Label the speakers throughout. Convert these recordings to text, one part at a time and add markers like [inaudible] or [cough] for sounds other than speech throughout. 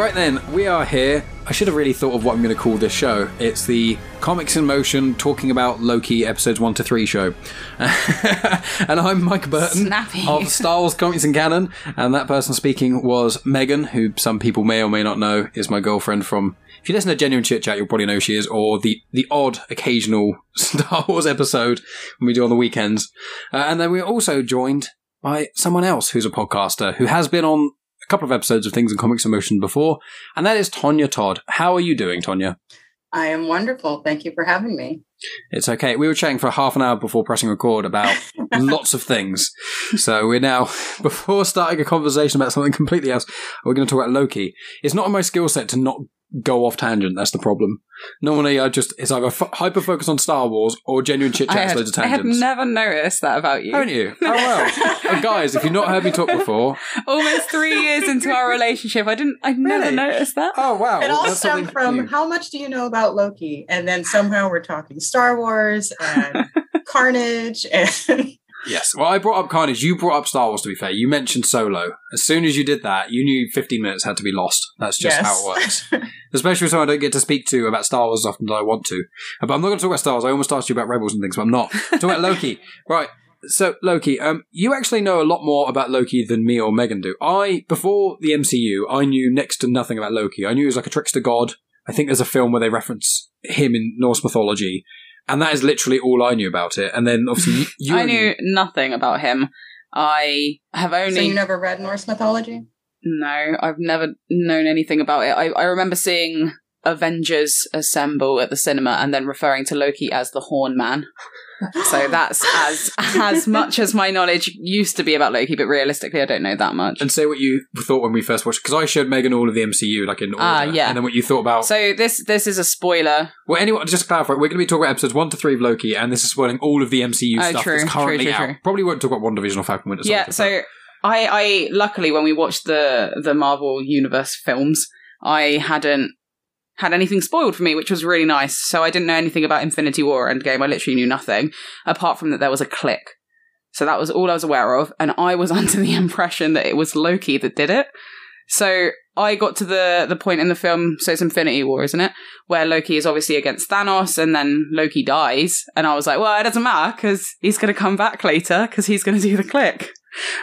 Speaker 1: Right then, we are here. I should have really thought of what I'm going to call this show. It's the Comics in Motion talking about Loki episodes 1 to 3 show. [laughs] and I'm Mike Burton
Speaker 2: Snappy.
Speaker 1: of Star Wars Comics and Canon. And that person speaking was Megan, who some people may or may not know is my girlfriend from. If you listen to Genuine Chit Chat, you'll probably know who she is, or the, the odd occasional [laughs] Star Wars episode when we do on the weekends. Uh, and then we're also joined by someone else who's a podcaster who has been on couple of episodes of Things in Comics in Motion before, and that is Tonya Todd. How are you doing, Tonya?
Speaker 3: I am wonderful. Thank you for having me.
Speaker 1: It's okay. We were chatting for half an hour before pressing record about [laughs] lots of things. So we're now, [laughs] before starting a conversation about something completely else, we're going to talk about Loki. It's not in my skill set to not go off tangent. That's the problem. Normally, I just, it's either f- hyper focus on Star Wars or genuine chit
Speaker 2: chat
Speaker 1: chats,
Speaker 2: had,
Speaker 1: loads of
Speaker 2: I had
Speaker 1: tangents.
Speaker 2: never noticed that about you.
Speaker 1: Haven't you? Oh well, [laughs] Uh, guys. If you've not heard me talk before,
Speaker 2: Almost three years into our relationship, I didn't. I never
Speaker 1: Really?
Speaker 2: noticed that.
Speaker 1: oh wow,
Speaker 3: it all
Speaker 1: that's
Speaker 3: stemmed
Speaker 1: something
Speaker 3: from
Speaker 1: new.
Speaker 3: how much do you know about Loki? And then somehow we're talking Star Wars and [laughs] Carnage and
Speaker 1: Yes. Well, I brought up Carnage. You brought up Star Wars. To be fair, you mentioned Solo. As soon as you did that, you knew 15 minutes had to be lost. That's just
Speaker 3: Yes.
Speaker 1: how it works. [laughs] Especially with someone I don't get to speak to about Star Wars as often as I want to. But I'm not going to talk about Star Wars. I almost asked you about Rebels and things, but I'm not. [laughs] Talk about Loki. Right. So Loki, um, you actually know a lot more about Loki than me or Megan do. I before the MCU, I knew next to nothing about Loki. I knew he was like a trickster god. I think there's a film where they reference him in Norse mythology, and that is literally all I knew about it. And then obviously you, you
Speaker 2: I
Speaker 1: only-
Speaker 2: knew nothing about him. I have only.
Speaker 3: so you never read Norse mythology?
Speaker 2: No, I've never known anything about it. I, I remember seeing Avengers assemble at the cinema and then referring to Loki as the Horn Man. So that's as as much as my knowledge used to be about Loki, but realistically, I don't know that much.
Speaker 1: and say what you thought when we first watched because I showed Megan all of the MCU like in order,
Speaker 2: Ah, yeah.
Speaker 1: and then what you thought about.
Speaker 2: So this this is a spoiler.
Speaker 1: well, anyway, just to clarify, we're going to be talking about episodes one to three of Loki, and this is spoiling all of the MCU
Speaker 2: Oh,
Speaker 1: stuff
Speaker 2: true,
Speaker 1: that's currently
Speaker 2: true, true,
Speaker 1: out. Probably won't talk about WandaVision or Falcon Winter
Speaker 2: yeah. So I I luckily when we watched the the Marvel Universe films, I hadn't had anything spoiled for me, which was really nice. So I didn't know anything about Infinity War Endgame. I literally knew nothing apart from that there was a click. So that was all I was aware of, and I was [laughs] under the impression that it was Loki that did it. So I got to the the point in the film, so it's Infinity War, isn't it? Where Loki is obviously against Thanos, and then Loki dies, and I was like, well, it doesn't matter because he's going to come back later because he's going to do the click.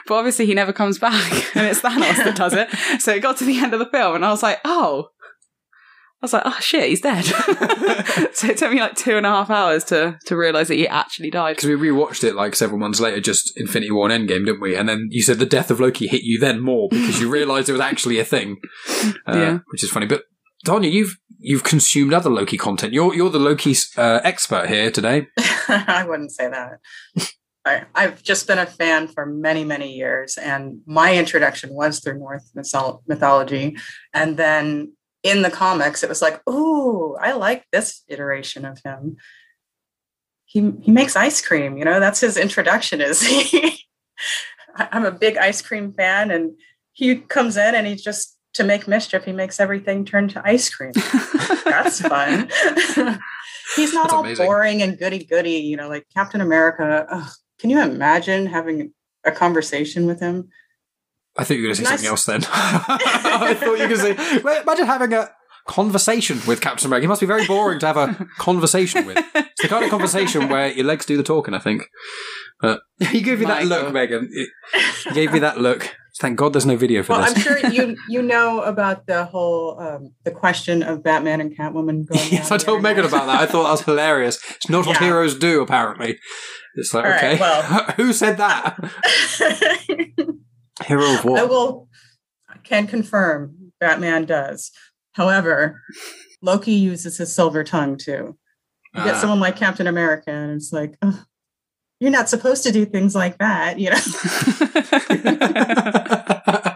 Speaker 2: But obviously, he never comes back, [laughs] and it's Thanos that does it. [laughs] So it got to the end of the film, and I was like, oh. I was like, oh shit, he's dead. [laughs] so it took me like two and a half hours to to realize that he actually died.
Speaker 1: because we rewatched it like several months later, just Infinity War and Endgame, didn't we? And then you said the death of Loki hit you then more because you realised it was actually a thing, [laughs] uh,
Speaker 2: Yeah.
Speaker 1: which is funny. But Tonya, you've you've consumed other Loki content. You're you're the Loki uh, expert here today. [laughs]
Speaker 3: I wouldn't say that. I, I've just been a fan for many, many years, and my introduction was through Norse mythol- mythology. And then in the comics, it was like, oh, I like this iteration of him." He he makes ice cream. You know, that's his introduction. Is he? [laughs] I'm a big ice cream fan, and he comes in and he just to make mischief. He makes everything turn to ice cream. That's fun. [laughs] He's not
Speaker 1: That's
Speaker 3: all
Speaker 1: amazing.
Speaker 3: boring and goody goody, you know, like Captain America. Ugh, can you imagine having a conversation with him?
Speaker 1: I thought you were going to say
Speaker 3: Nice.
Speaker 1: something else then. [laughs] I thought you were going to say, well, imagine having a conversation with Captain America. It must be very boring to have a [laughs] conversation with. It's the kind of conversation where your legs do the talking, I think. But [laughs] he gave you that
Speaker 2: Michael.
Speaker 1: look, Megan. He gave you that look. Thank God there's no video for
Speaker 3: Well,
Speaker 1: this.
Speaker 3: I'm sure you you know about the whole um, the question of Batman and Catwoman going.
Speaker 1: yes, I told Megan about that. I thought that was hilarious. It's not what
Speaker 3: Yeah.
Speaker 1: heroes do, apparently. It's like,
Speaker 3: All right,
Speaker 1: okay.
Speaker 3: well.
Speaker 1: Who said that? Hero of
Speaker 3: I will I can confirm Batman does. However, Loki uses his silver tongue too. You get
Speaker 1: Ah.
Speaker 3: someone like Captain America, and it's like, "Ugh, you're not supposed to do things like that, you know. [laughs]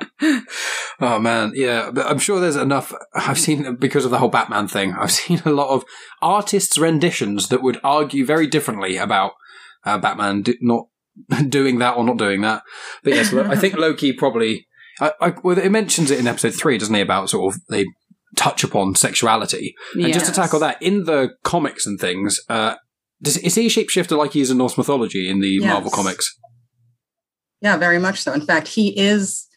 Speaker 1: oh man, yeah. But I'm sure there's enough. I've seen because of the whole Batman thing. I've [laughs] seen a lot of artists' renditions that would argue very differently about uh, Batman do, not [laughs] doing that or not doing that. But yes, I think [laughs] Loki probably. I, I, well, it mentions it in episode three, doesn't he? About sort of they touch upon sexuality. And just to tackle that, in the comics and things, uh, does, is he a shapeshifter like he is in Norse mythology in the
Speaker 3: Yes.
Speaker 1: Marvel comics?
Speaker 3: Yeah, very much so. In fact, he is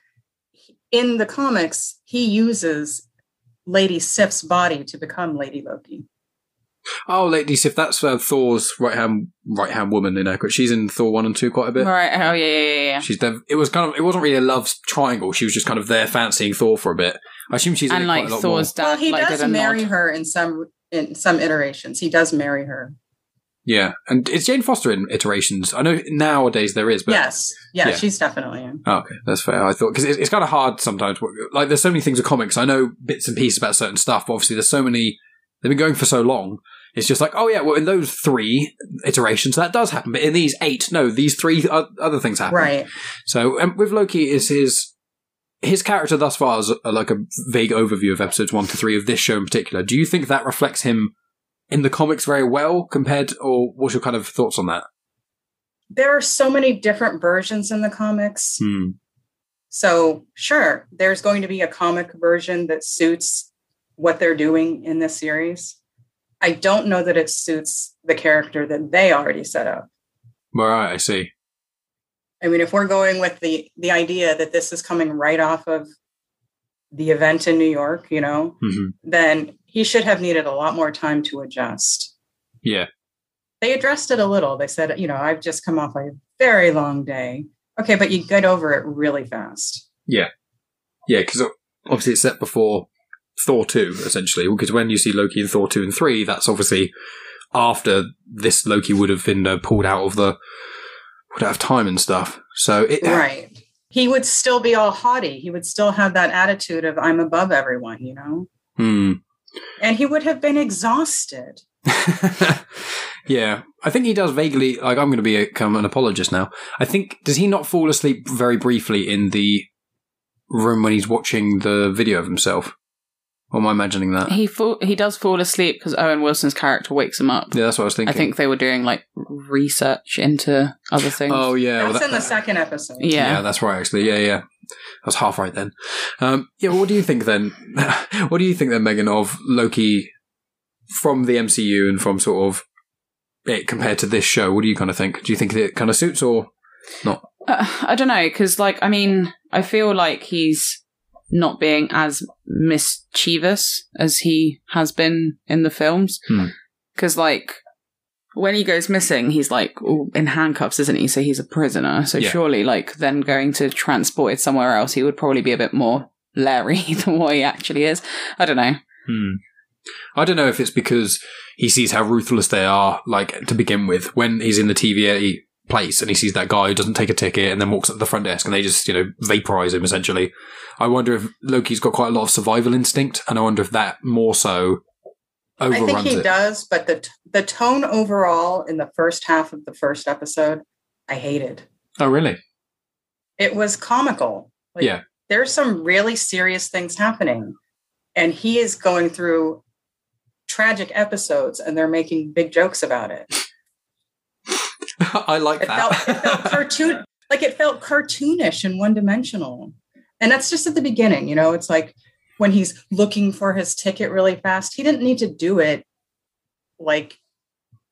Speaker 3: in the comics, he uses Lady Sif's body to become Lady Loki.
Speaker 1: Oh, Lady Sif, that's uh, Thor's right hand right hand woman in Echo. She's in Thor one and two quite a bit.
Speaker 2: Right. Oh, yeah, yeah, yeah. yeah.
Speaker 1: She's there. It was kind of. It wasn't really a love triangle. She was just kind of there fancying Thor for a bit. I assume she's in
Speaker 2: And
Speaker 1: it
Speaker 2: like
Speaker 1: quite a
Speaker 2: Thor's
Speaker 1: more.
Speaker 2: dad,
Speaker 3: well, he
Speaker 2: like,
Speaker 3: does marry
Speaker 2: nod.
Speaker 3: her in some in some iterations. He does marry her.
Speaker 1: Yeah, and is Jane Foster in iterations? I know nowadays there is, but
Speaker 3: yes, yeah,
Speaker 1: Yeah.
Speaker 3: she's definitely in.
Speaker 1: Oh, okay, that's fair. I thought because it's, it's kind of hard sometimes. Like, there's so many things with comics. I know bits and pieces about certain stuff, but obviously there's so many. They've been going for so long. It's just like, oh yeah, well in those three iterations that does happen, but in these eight, no, these three other things happen.
Speaker 3: Right.
Speaker 1: So um, with Loki, is his his character thus far is uh, like a vague overview of episodes one to three of this show in particular. Do you think that reflects him in the comics very well compared, or what's your kind of thoughts on that?
Speaker 3: There are so many different versions in the comics.
Speaker 1: Hmm.
Speaker 3: So, sure, there's going to be a comic version that suits what they're doing in this series. I don't know that it suits the character that they already set up.
Speaker 1: Right, I see.
Speaker 3: I mean, if we're going with the the idea that this is coming right off of the event in New York, you know,
Speaker 1: hmm
Speaker 3: then he should have needed a lot more time to adjust.
Speaker 1: Yeah.
Speaker 3: They addressed it a little. They said, you know, I've just come off a very long day. Okay, but you get over it really fast.
Speaker 1: Yeah. Yeah, because obviously it's set before Thor 2, essentially. Because when you see Loki in Thor 2 and 3, that's obviously after this Loki would have been uh, pulled out of the. would have time and stuff. So it.
Speaker 3: Right. He would still be all haughty. He would still have that attitude of I'm above everyone, you know?
Speaker 1: Hmm.
Speaker 3: And he would have been exhausted. [laughs]
Speaker 1: yeah, I think he does vaguely. Like, I'm going to become an apologist now. I think does he not fall asleep very briefly in the room when he's watching the video of himself? Or am I imagining that?
Speaker 2: He fall, he does fall asleep because Owen Wilson's character wakes him up.
Speaker 1: yeah, that's what I was thinking.
Speaker 2: I think they were doing like research into other things.
Speaker 1: Oh yeah, well,
Speaker 3: That's
Speaker 1: that-
Speaker 3: in the second episode.
Speaker 2: yeah.
Speaker 1: Yeah, that's right. Actually, yeah, yeah, I was half right then. Um, yeah, well, what do you think then? [laughs] what do you think then, Megan, of Loki from the MCU and from sort of it compared to this show? What do you kind of think? Do you think it kind of suits or not?
Speaker 2: Uh, I don't know because, like, I mean, I feel like he's not being as mischievous as he has been in the films.
Speaker 1: Hmm.
Speaker 2: Because, like, when he goes missing, he's like in handcuffs, isn't he? So he's a prisoner. So
Speaker 1: Yeah.
Speaker 2: surely, like, then going to transported somewhere else, he would probably be a bit more Larry [laughs] than what he actually is. I don't know.
Speaker 1: Hmm. I don't know if it's because he sees how ruthless they are, like to begin with, when he's in the TVA place and he sees that guy who doesn't take a ticket and then walks up to the front desk and they just, you know, vaporize him essentially. I wonder if Loki's got quite a lot of survival instinct, and I wonder if that more so
Speaker 3: I think he
Speaker 1: it.
Speaker 3: does, but the t- the tone overall in the first half of the first episode, I hated.
Speaker 1: Oh, really?
Speaker 3: It was comical. Like,
Speaker 1: Yeah.
Speaker 3: There's some really serious things happening, and he is going through tragic episodes, and they're making big jokes about it. [laughs]
Speaker 1: I like
Speaker 3: It
Speaker 1: that.
Speaker 3: felt, it felt cartoon, [laughs] like it felt cartoonish and one dimensional. And that's just at the beginning, you know. It's like when he's looking for his ticket really fast. He didn't need to do it like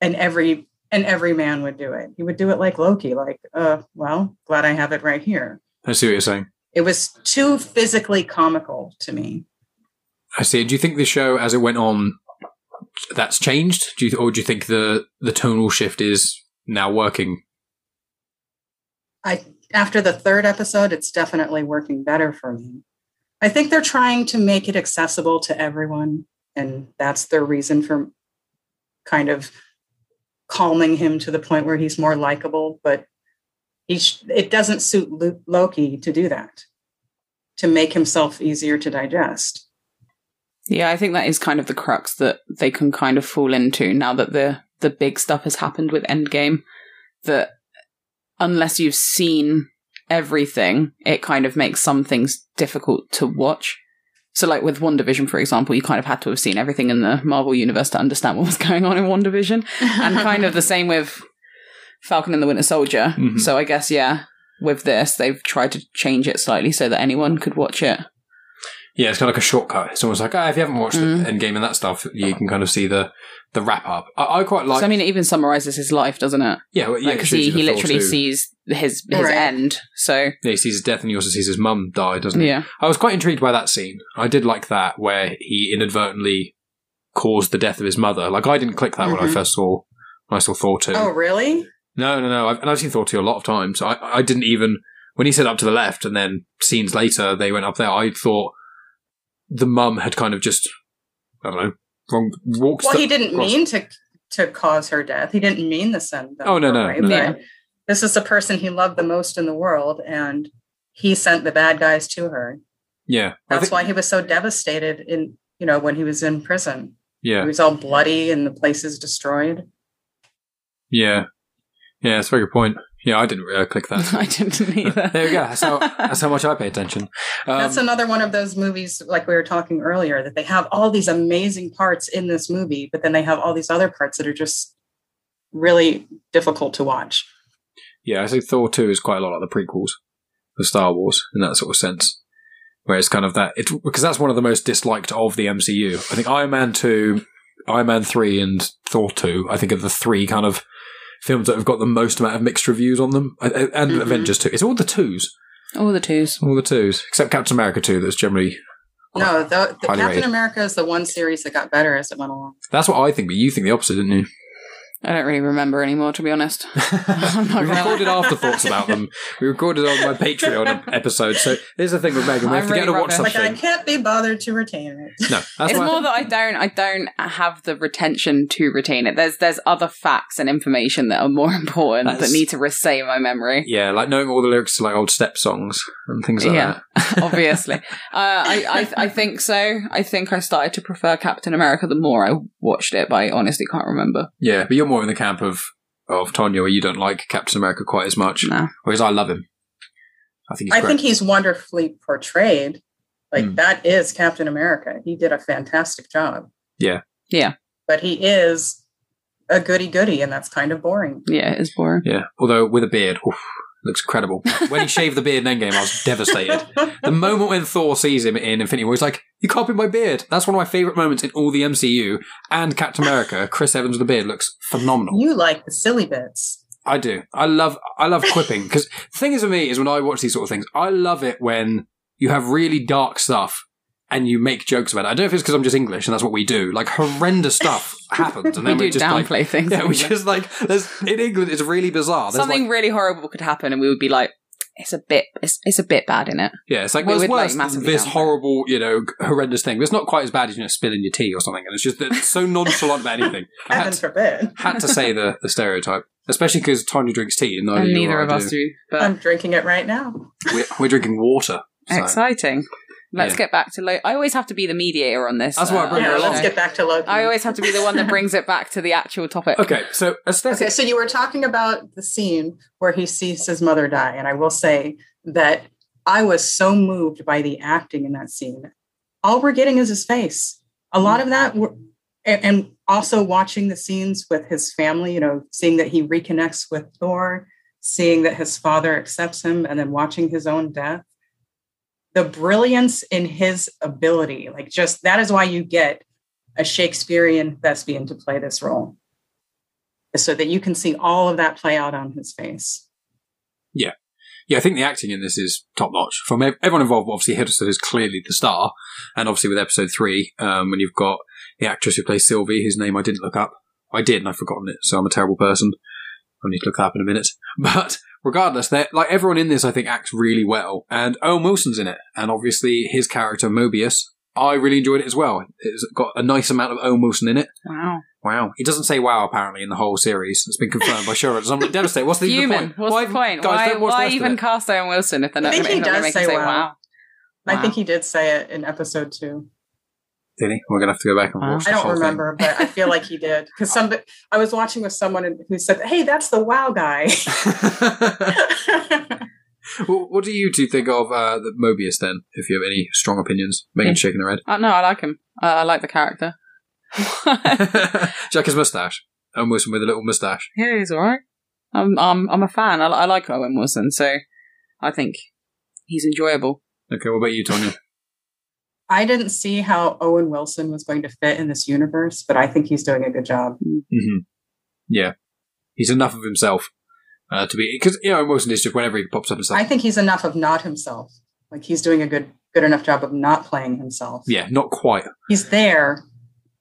Speaker 3: and every and every man would do it. He would do it like Loki, like, uh, well, glad I have it right here.
Speaker 1: I see what you're saying.
Speaker 3: It was too physically comical to me.
Speaker 1: I see. Do you think the show, as it went on, that's changed? Do you, or do you think the the tonal shift is now working?
Speaker 3: I after the third episode, it's definitely working better for me. I think they're trying to make it accessible to everyone, and that's their reason for kind of calming him to the point where he's more likable. But he sh- it doesn't suit Lu- Loki to do that, to make himself easier to digest.
Speaker 2: Yeah, I think that is kind of the crux that they can kind of fall into now that the the big stuff has happened with Endgame. That unless you've seen everything, it kind of makes some things difficult to watch. So, like with WandaVision, for example, you kind of had to have seen everything in the Marvel universe to understand what was [laughs] going on in WandaVision, and kind of the same with Falcon and the Winter Soldier.
Speaker 1: Mhm.
Speaker 2: So, I guess yeah, with this, they've tried to change it slightly so that anyone could watch it.
Speaker 1: Yeah, it's kind of like a shortcut. It's almost like, ah, if you haven't watched
Speaker 2: Mm.
Speaker 1: the Endgame and that stuff, you can kind of see the the wrap up. I, I quite like.
Speaker 2: so I mean, it even summarizes his life, doesn't it?
Speaker 1: yeah, well, yeah,
Speaker 2: Like,
Speaker 1: it
Speaker 2: 'cause
Speaker 1: shows
Speaker 2: he, he literally
Speaker 1: too.
Speaker 2: sees his his
Speaker 3: Right.
Speaker 2: end. So
Speaker 1: Yeah, he sees his death and he also sees his mum die, doesn't he?
Speaker 2: yeah,
Speaker 1: I was quite intrigued by that scene. I did like that where he inadvertently caused the death of his mother. Like I didn't click that when I
Speaker 3: Mhm.
Speaker 1: first saw when I saw Thor two.
Speaker 3: Oh, really?
Speaker 1: No, no, no. I've, and I've seen Thor 2 a lot of times. I, I didn't even, when he said up to the left and then scenes later they went up there, I thought the mum had kind of just, I don't know, wrong, walked.
Speaker 3: Well,
Speaker 1: the-
Speaker 3: he didn't mean to to cause her death. He didn't mean to send them.
Speaker 1: Oh, no, no, no.
Speaker 3: but This is the person he loved the most in the world, and he sent the bad guys to her.
Speaker 1: Yeah.
Speaker 3: That's
Speaker 1: think-
Speaker 3: why he was so devastated in you know when he was in prison.
Speaker 1: Yeah.
Speaker 3: He was all bloody and the place is destroyed.
Speaker 1: Yeah. Yeah, that's a very good point. Yeah, I didn't really click that. [laughs]
Speaker 2: I didn't either.
Speaker 1: there we go. That's how, [laughs] that's how much I pay attention. Um,
Speaker 3: That's another one of those movies, like we were talking earlier, that they have all these amazing parts in this movie, but then they have all these other parts that are just really difficult to watch.
Speaker 1: yeah, I think Thor 2 is quite a lot like the prequels of Star Wars in that sort of sense. Where it's kind of that, it's because that's one of the most disliked of the MCU. I think Iron Man 2, Iron Man 3, and Thor 2, I think are the three kind of films that have got the most amount of mixed reviews on them. And and
Speaker 3: Mhm.
Speaker 1: Avengers 2. It's all the twos.
Speaker 2: All the twos.
Speaker 1: All the twos. Except Captain America 2, that's generally.
Speaker 3: No, the, the Captain
Speaker 1: rated.
Speaker 3: America is the one series that got better as it went along.
Speaker 1: That's what I think, but you think the opposite, didn't you?
Speaker 2: I don't really remember anymore, to be honest. [laughs] I'm
Speaker 1: we recorded [laughs] afterthoughts about them. We recorded on my Patreon [laughs] episode. So here's the thing with Megan: we
Speaker 2: I'm
Speaker 1: have to get her to watch
Speaker 2: rubbish.
Speaker 3: Like I can't be bothered to retain it.
Speaker 1: No, that's
Speaker 2: it's
Speaker 1: why.
Speaker 2: more that I don't I don't have the retention to retain it. There's there's other facts and information that are more important
Speaker 1: That's-
Speaker 2: that need to stay in my memory.
Speaker 1: Yeah, like knowing all the lyrics to like old step songs and things like
Speaker 2: Yeah.
Speaker 1: that.
Speaker 2: Obviously, uh, I, I I think so. I think I started to prefer Captain America the more I watched it, but I honestly can't remember.
Speaker 1: Yeah, but you're more in the camp of of Tonya, where you don't like Captain America quite as much,
Speaker 2: No.
Speaker 1: whereas I love him. I think he's
Speaker 3: I
Speaker 1: great.
Speaker 3: think he's wonderfully portrayed. Like
Speaker 1: Hmm.
Speaker 3: that is Captain America. He did a fantastic job.
Speaker 1: Yeah.
Speaker 2: Yeah.
Speaker 3: But he is a goody goody, and that's kind of boring.
Speaker 2: Yeah, it's boring.
Speaker 1: yeah, although with a beard, oof, looks incredible. when he shaved the beard in Endgame, I was devastated. The moment when Thor sees him in Infinity War, he's like, "You copied my beard." That's one of my favorite moments in all the MCU and Captain America. Chris Evans with the beard looks phenomenal.
Speaker 3: you like the silly bits.
Speaker 1: I do. I love. I love quipping because the thing is, for me, is when I watch these sort of things, I love it when you have really dark stuff and you make jokes about it. I don't know if it's because I'm just English and that's what we do. Like horrendous stuff [laughs] happens, and
Speaker 2: We
Speaker 1: then
Speaker 2: do
Speaker 1: we just like,
Speaker 2: downplay things.
Speaker 1: yeah, we just like there's in England. It's really bizarre. There's
Speaker 2: Something
Speaker 1: like,
Speaker 2: really horrible could happen, and we would be like, "It's a bit, it's, it's a bit bad in it."
Speaker 1: yeah, it's like
Speaker 2: we
Speaker 1: well, it's
Speaker 2: would, like,
Speaker 1: worse than
Speaker 2: massively
Speaker 1: this
Speaker 2: downplay it.
Speaker 1: horrible, you know, horrendous thing. But it's not quite as bad as you know spilling your tea or something. And it's just that it's so nonchalant about anything. [laughs] I had
Speaker 3: Heaven
Speaker 1: to,
Speaker 3: forbid. [laughs]
Speaker 1: had to say the, the stereotype, especially because Tonya drinks tea and neither,
Speaker 2: and
Speaker 1: you
Speaker 2: neither
Speaker 1: or
Speaker 2: of
Speaker 1: I
Speaker 2: us
Speaker 1: do.
Speaker 2: do. But
Speaker 3: I'm drinking it right now.
Speaker 1: We're, we're drinking water. so-
Speaker 2: exciting. Let's
Speaker 1: Yeah.
Speaker 2: get back to. Lo- I always have to be the mediator on this.
Speaker 1: That's why I bring
Speaker 2: uh,
Speaker 1: her
Speaker 3: Yeah,
Speaker 1: along.
Speaker 3: let's
Speaker 2: show.
Speaker 3: get back to Loki.
Speaker 2: I always have to be the one that [laughs] brings it back to the actual topic.
Speaker 1: Okay, so aesthetic.
Speaker 3: Okay, so you were talking about the scene where he sees his mother die, and I will say that I was so moved by the acting in that scene. All we're getting is his face. A lot of that, were, and, and also watching the scenes with his family. You know, seeing that he reconnects with Thor, seeing that his father accepts him, and then watching his own death. The brilliance in his ability, like just that, is why you get a Shakespearean thespian to play this role so that you can see all of that play out on his face.
Speaker 1: Yeah, Yeah, I think the acting in this is top notch. From everyone involved, obviously Hiddleston is clearly the star, and obviously with episode three, um, when you've got the actress who plays Sylvie, whose name I didn't look up. I did, and I've forgotten it, so I'm a terrible person. I need to look that up in a minute. [laughs] But regardless, they're like everyone in this, I think, acts really well, and Owen Wilson's in it, and obviously his character Mobius. I really enjoyed it as well. It's got a nice amount of Owen Wilson in it.
Speaker 2: Wow.
Speaker 1: Wow. He doesn't say wow, apparently, in the whole series. It's been confirmed by showrunners. I'm devastated. What's the, the point?
Speaker 2: What's
Speaker 1: Why-
Speaker 2: the point?
Speaker 1: Guys,
Speaker 2: why
Speaker 1: don't watch
Speaker 2: why
Speaker 1: rest
Speaker 2: even cast Owen Wilson if they're
Speaker 3: I
Speaker 2: not
Speaker 3: think
Speaker 2: going to make
Speaker 3: say
Speaker 2: him say
Speaker 3: wow.
Speaker 2: wow?
Speaker 3: I think he did say it in episode two.
Speaker 1: Did he? We're going to have to go back and watch
Speaker 3: I
Speaker 1: the
Speaker 3: don't
Speaker 1: whole
Speaker 3: remember, but I feel like he did because some. I was watching with someone who said, "Hey, that's the wow guy." [laughs] [laughs]
Speaker 1: Well, what do you two think of uh, the Mobius then, if you have any strong opinions? Megan's shaking her head.
Speaker 2: Uh, no, I like him. Uh, I like the character. [laughs]
Speaker 1: Jack his mustache. Owen Wilson with a little mustache.
Speaker 2: yeah, he's all right. I'm I'm I'm a fan. I, I like Owen Wilson, so I think he's enjoyable.
Speaker 1: Okay, what about you, Tonya?
Speaker 3: I didn't see how Owen Wilson was going to fit in this universe, but I think he's doing a good job.
Speaker 1: hmm Yeah, he's enough of himself uh, to be because you know Wilson is just whenever he pops up and stuff.
Speaker 3: I think he's enough of not himself. Like he's doing a good good enough job of not playing himself.
Speaker 1: yeah, not quite.
Speaker 3: He's there,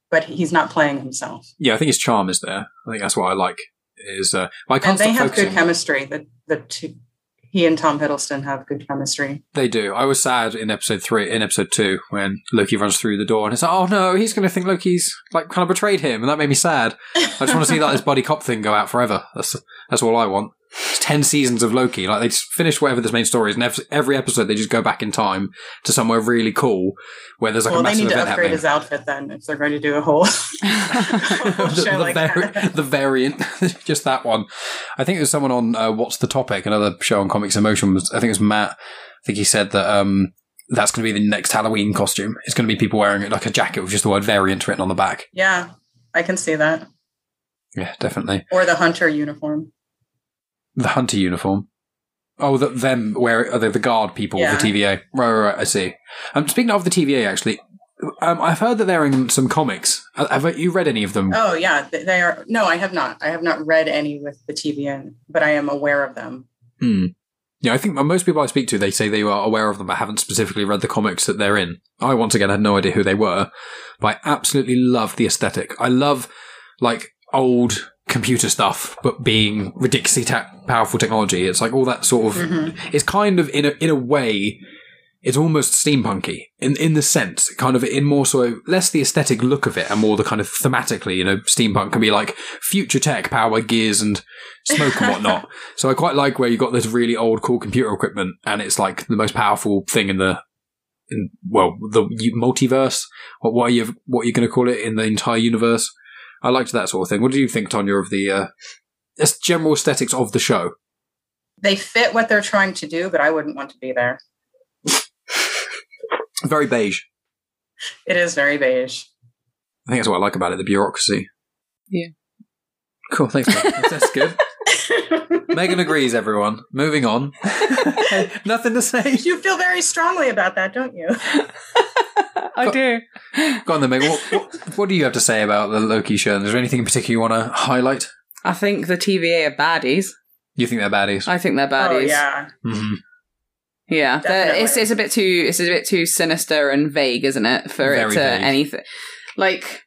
Speaker 3: but he's not playing himself.
Speaker 1: Yeah, I think his charm is there. I think that's what I like. Is uh, I can't
Speaker 3: And they have
Speaker 1: focusing.
Speaker 3: good chemistry. The the two he and Tom Hiddleston have good chemistry.
Speaker 1: They do. I was sad in episode three, in episode two, when Loki runs through the door and it's like, oh no, he's going to think Loki's like kind of betrayed him, and that made me sad. I just want to see that [laughs] this buddy cop thing go out forever. That's that's all I want. It's ten seasons of Loki. Like they just finish whatever this main story is, and every, episode they just go back in time to somewhere really cool where there's like
Speaker 3: well,
Speaker 1: a
Speaker 3: they
Speaker 1: massive
Speaker 3: need to upgrade
Speaker 1: happening.
Speaker 3: his outfit then if they're going to do a whole, [laughs] whole [laughs]
Speaker 1: the,
Speaker 3: show
Speaker 1: the
Speaker 3: like
Speaker 1: vari-
Speaker 3: that.
Speaker 1: the variant, [laughs] just that one. I think was someone on uh, What's the Topic, another show on Comics in Motion. Was, I think it was Matt. I think he said that um, that's going to be the next Halloween costume. It's going to be people wearing it like a jacket with just the word variant written on the back.
Speaker 3: Yeah, I can see that.
Speaker 1: Yeah, definitely.
Speaker 3: Or the hunter uniform.
Speaker 1: The hunter uniform. Oh, the, them where are they the guard people,
Speaker 3: Yeah.
Speaker 1: the TVA. Right, right, right. I see. Um, speaking of the TVA, actually, um, I've heard that they're in some comics. Uh, Have you read any of them?
Speaker 3: Oh yeah, they are. No, I have not. I have not read any with the TVA, but I am aware of them.
Speaker 1: Hmm. Yeah, I think most people I speak to, they say they are aware of them, but haven't specifically read the comics that they're in. I, once again, had no idea who they were, but I absolutely love the aesthetic. I love, like, old computer stuff, but being ridiculously ta- powerful technology. It's like all that sort of,
Speaker 3: Mhm.
Speaker 1: it's kind of, in a, in a way, it's almost steampunky in in the sense, kind of in more so less the aesthetic look of it and more the kind of thematically. You know, steampunk can be like future tech, power gears and smoke and whatnot. [laughs] so I quite like where you got this really old, cool computer equipment, and it's like the most powerful thing in the in well the multiverse. What what are you what are you going to call it in the entire universe? I liked that sort of thing. What do you think, Tonya, of the uh, general aesthetics of the show?
Speaker 3: They fit what they're trying to do, but I wouldn't want to be there.
Speaker 1: Very beige.
Speaker 3: It is very beige.
Speaker 1: I think that's what I like about it, the bureaucracy.
Speaker 2: Yeah.
Speaker 1: Cool, thanks. That's, that's good. [laughs] Megan agrees, everyone. Moving on. [laughs] [laughs] Nothing to say.
Speaker 3: you feel very strongly about that, don't you?
Speaker 2: I do.
Speaker 1: Go on then, Megan. What, what, what do you have to say about the Loki show? Is there anything in particular you want to highlight?
Speaker 2: I think the TVA are baddies.
Speaker 1: You think they're baddies?
Speaker 2: I think they're baddies.
Speaker 3: Oh yeah.
Speaker 1: hmm
Speaker 2: Yeah, it's it's a bit too it's a bit too sinister and vague, isn't it, for
Speaker 1: Very
Speaker 2: it to
Speaker 1: vague.
Speaker 2: anything like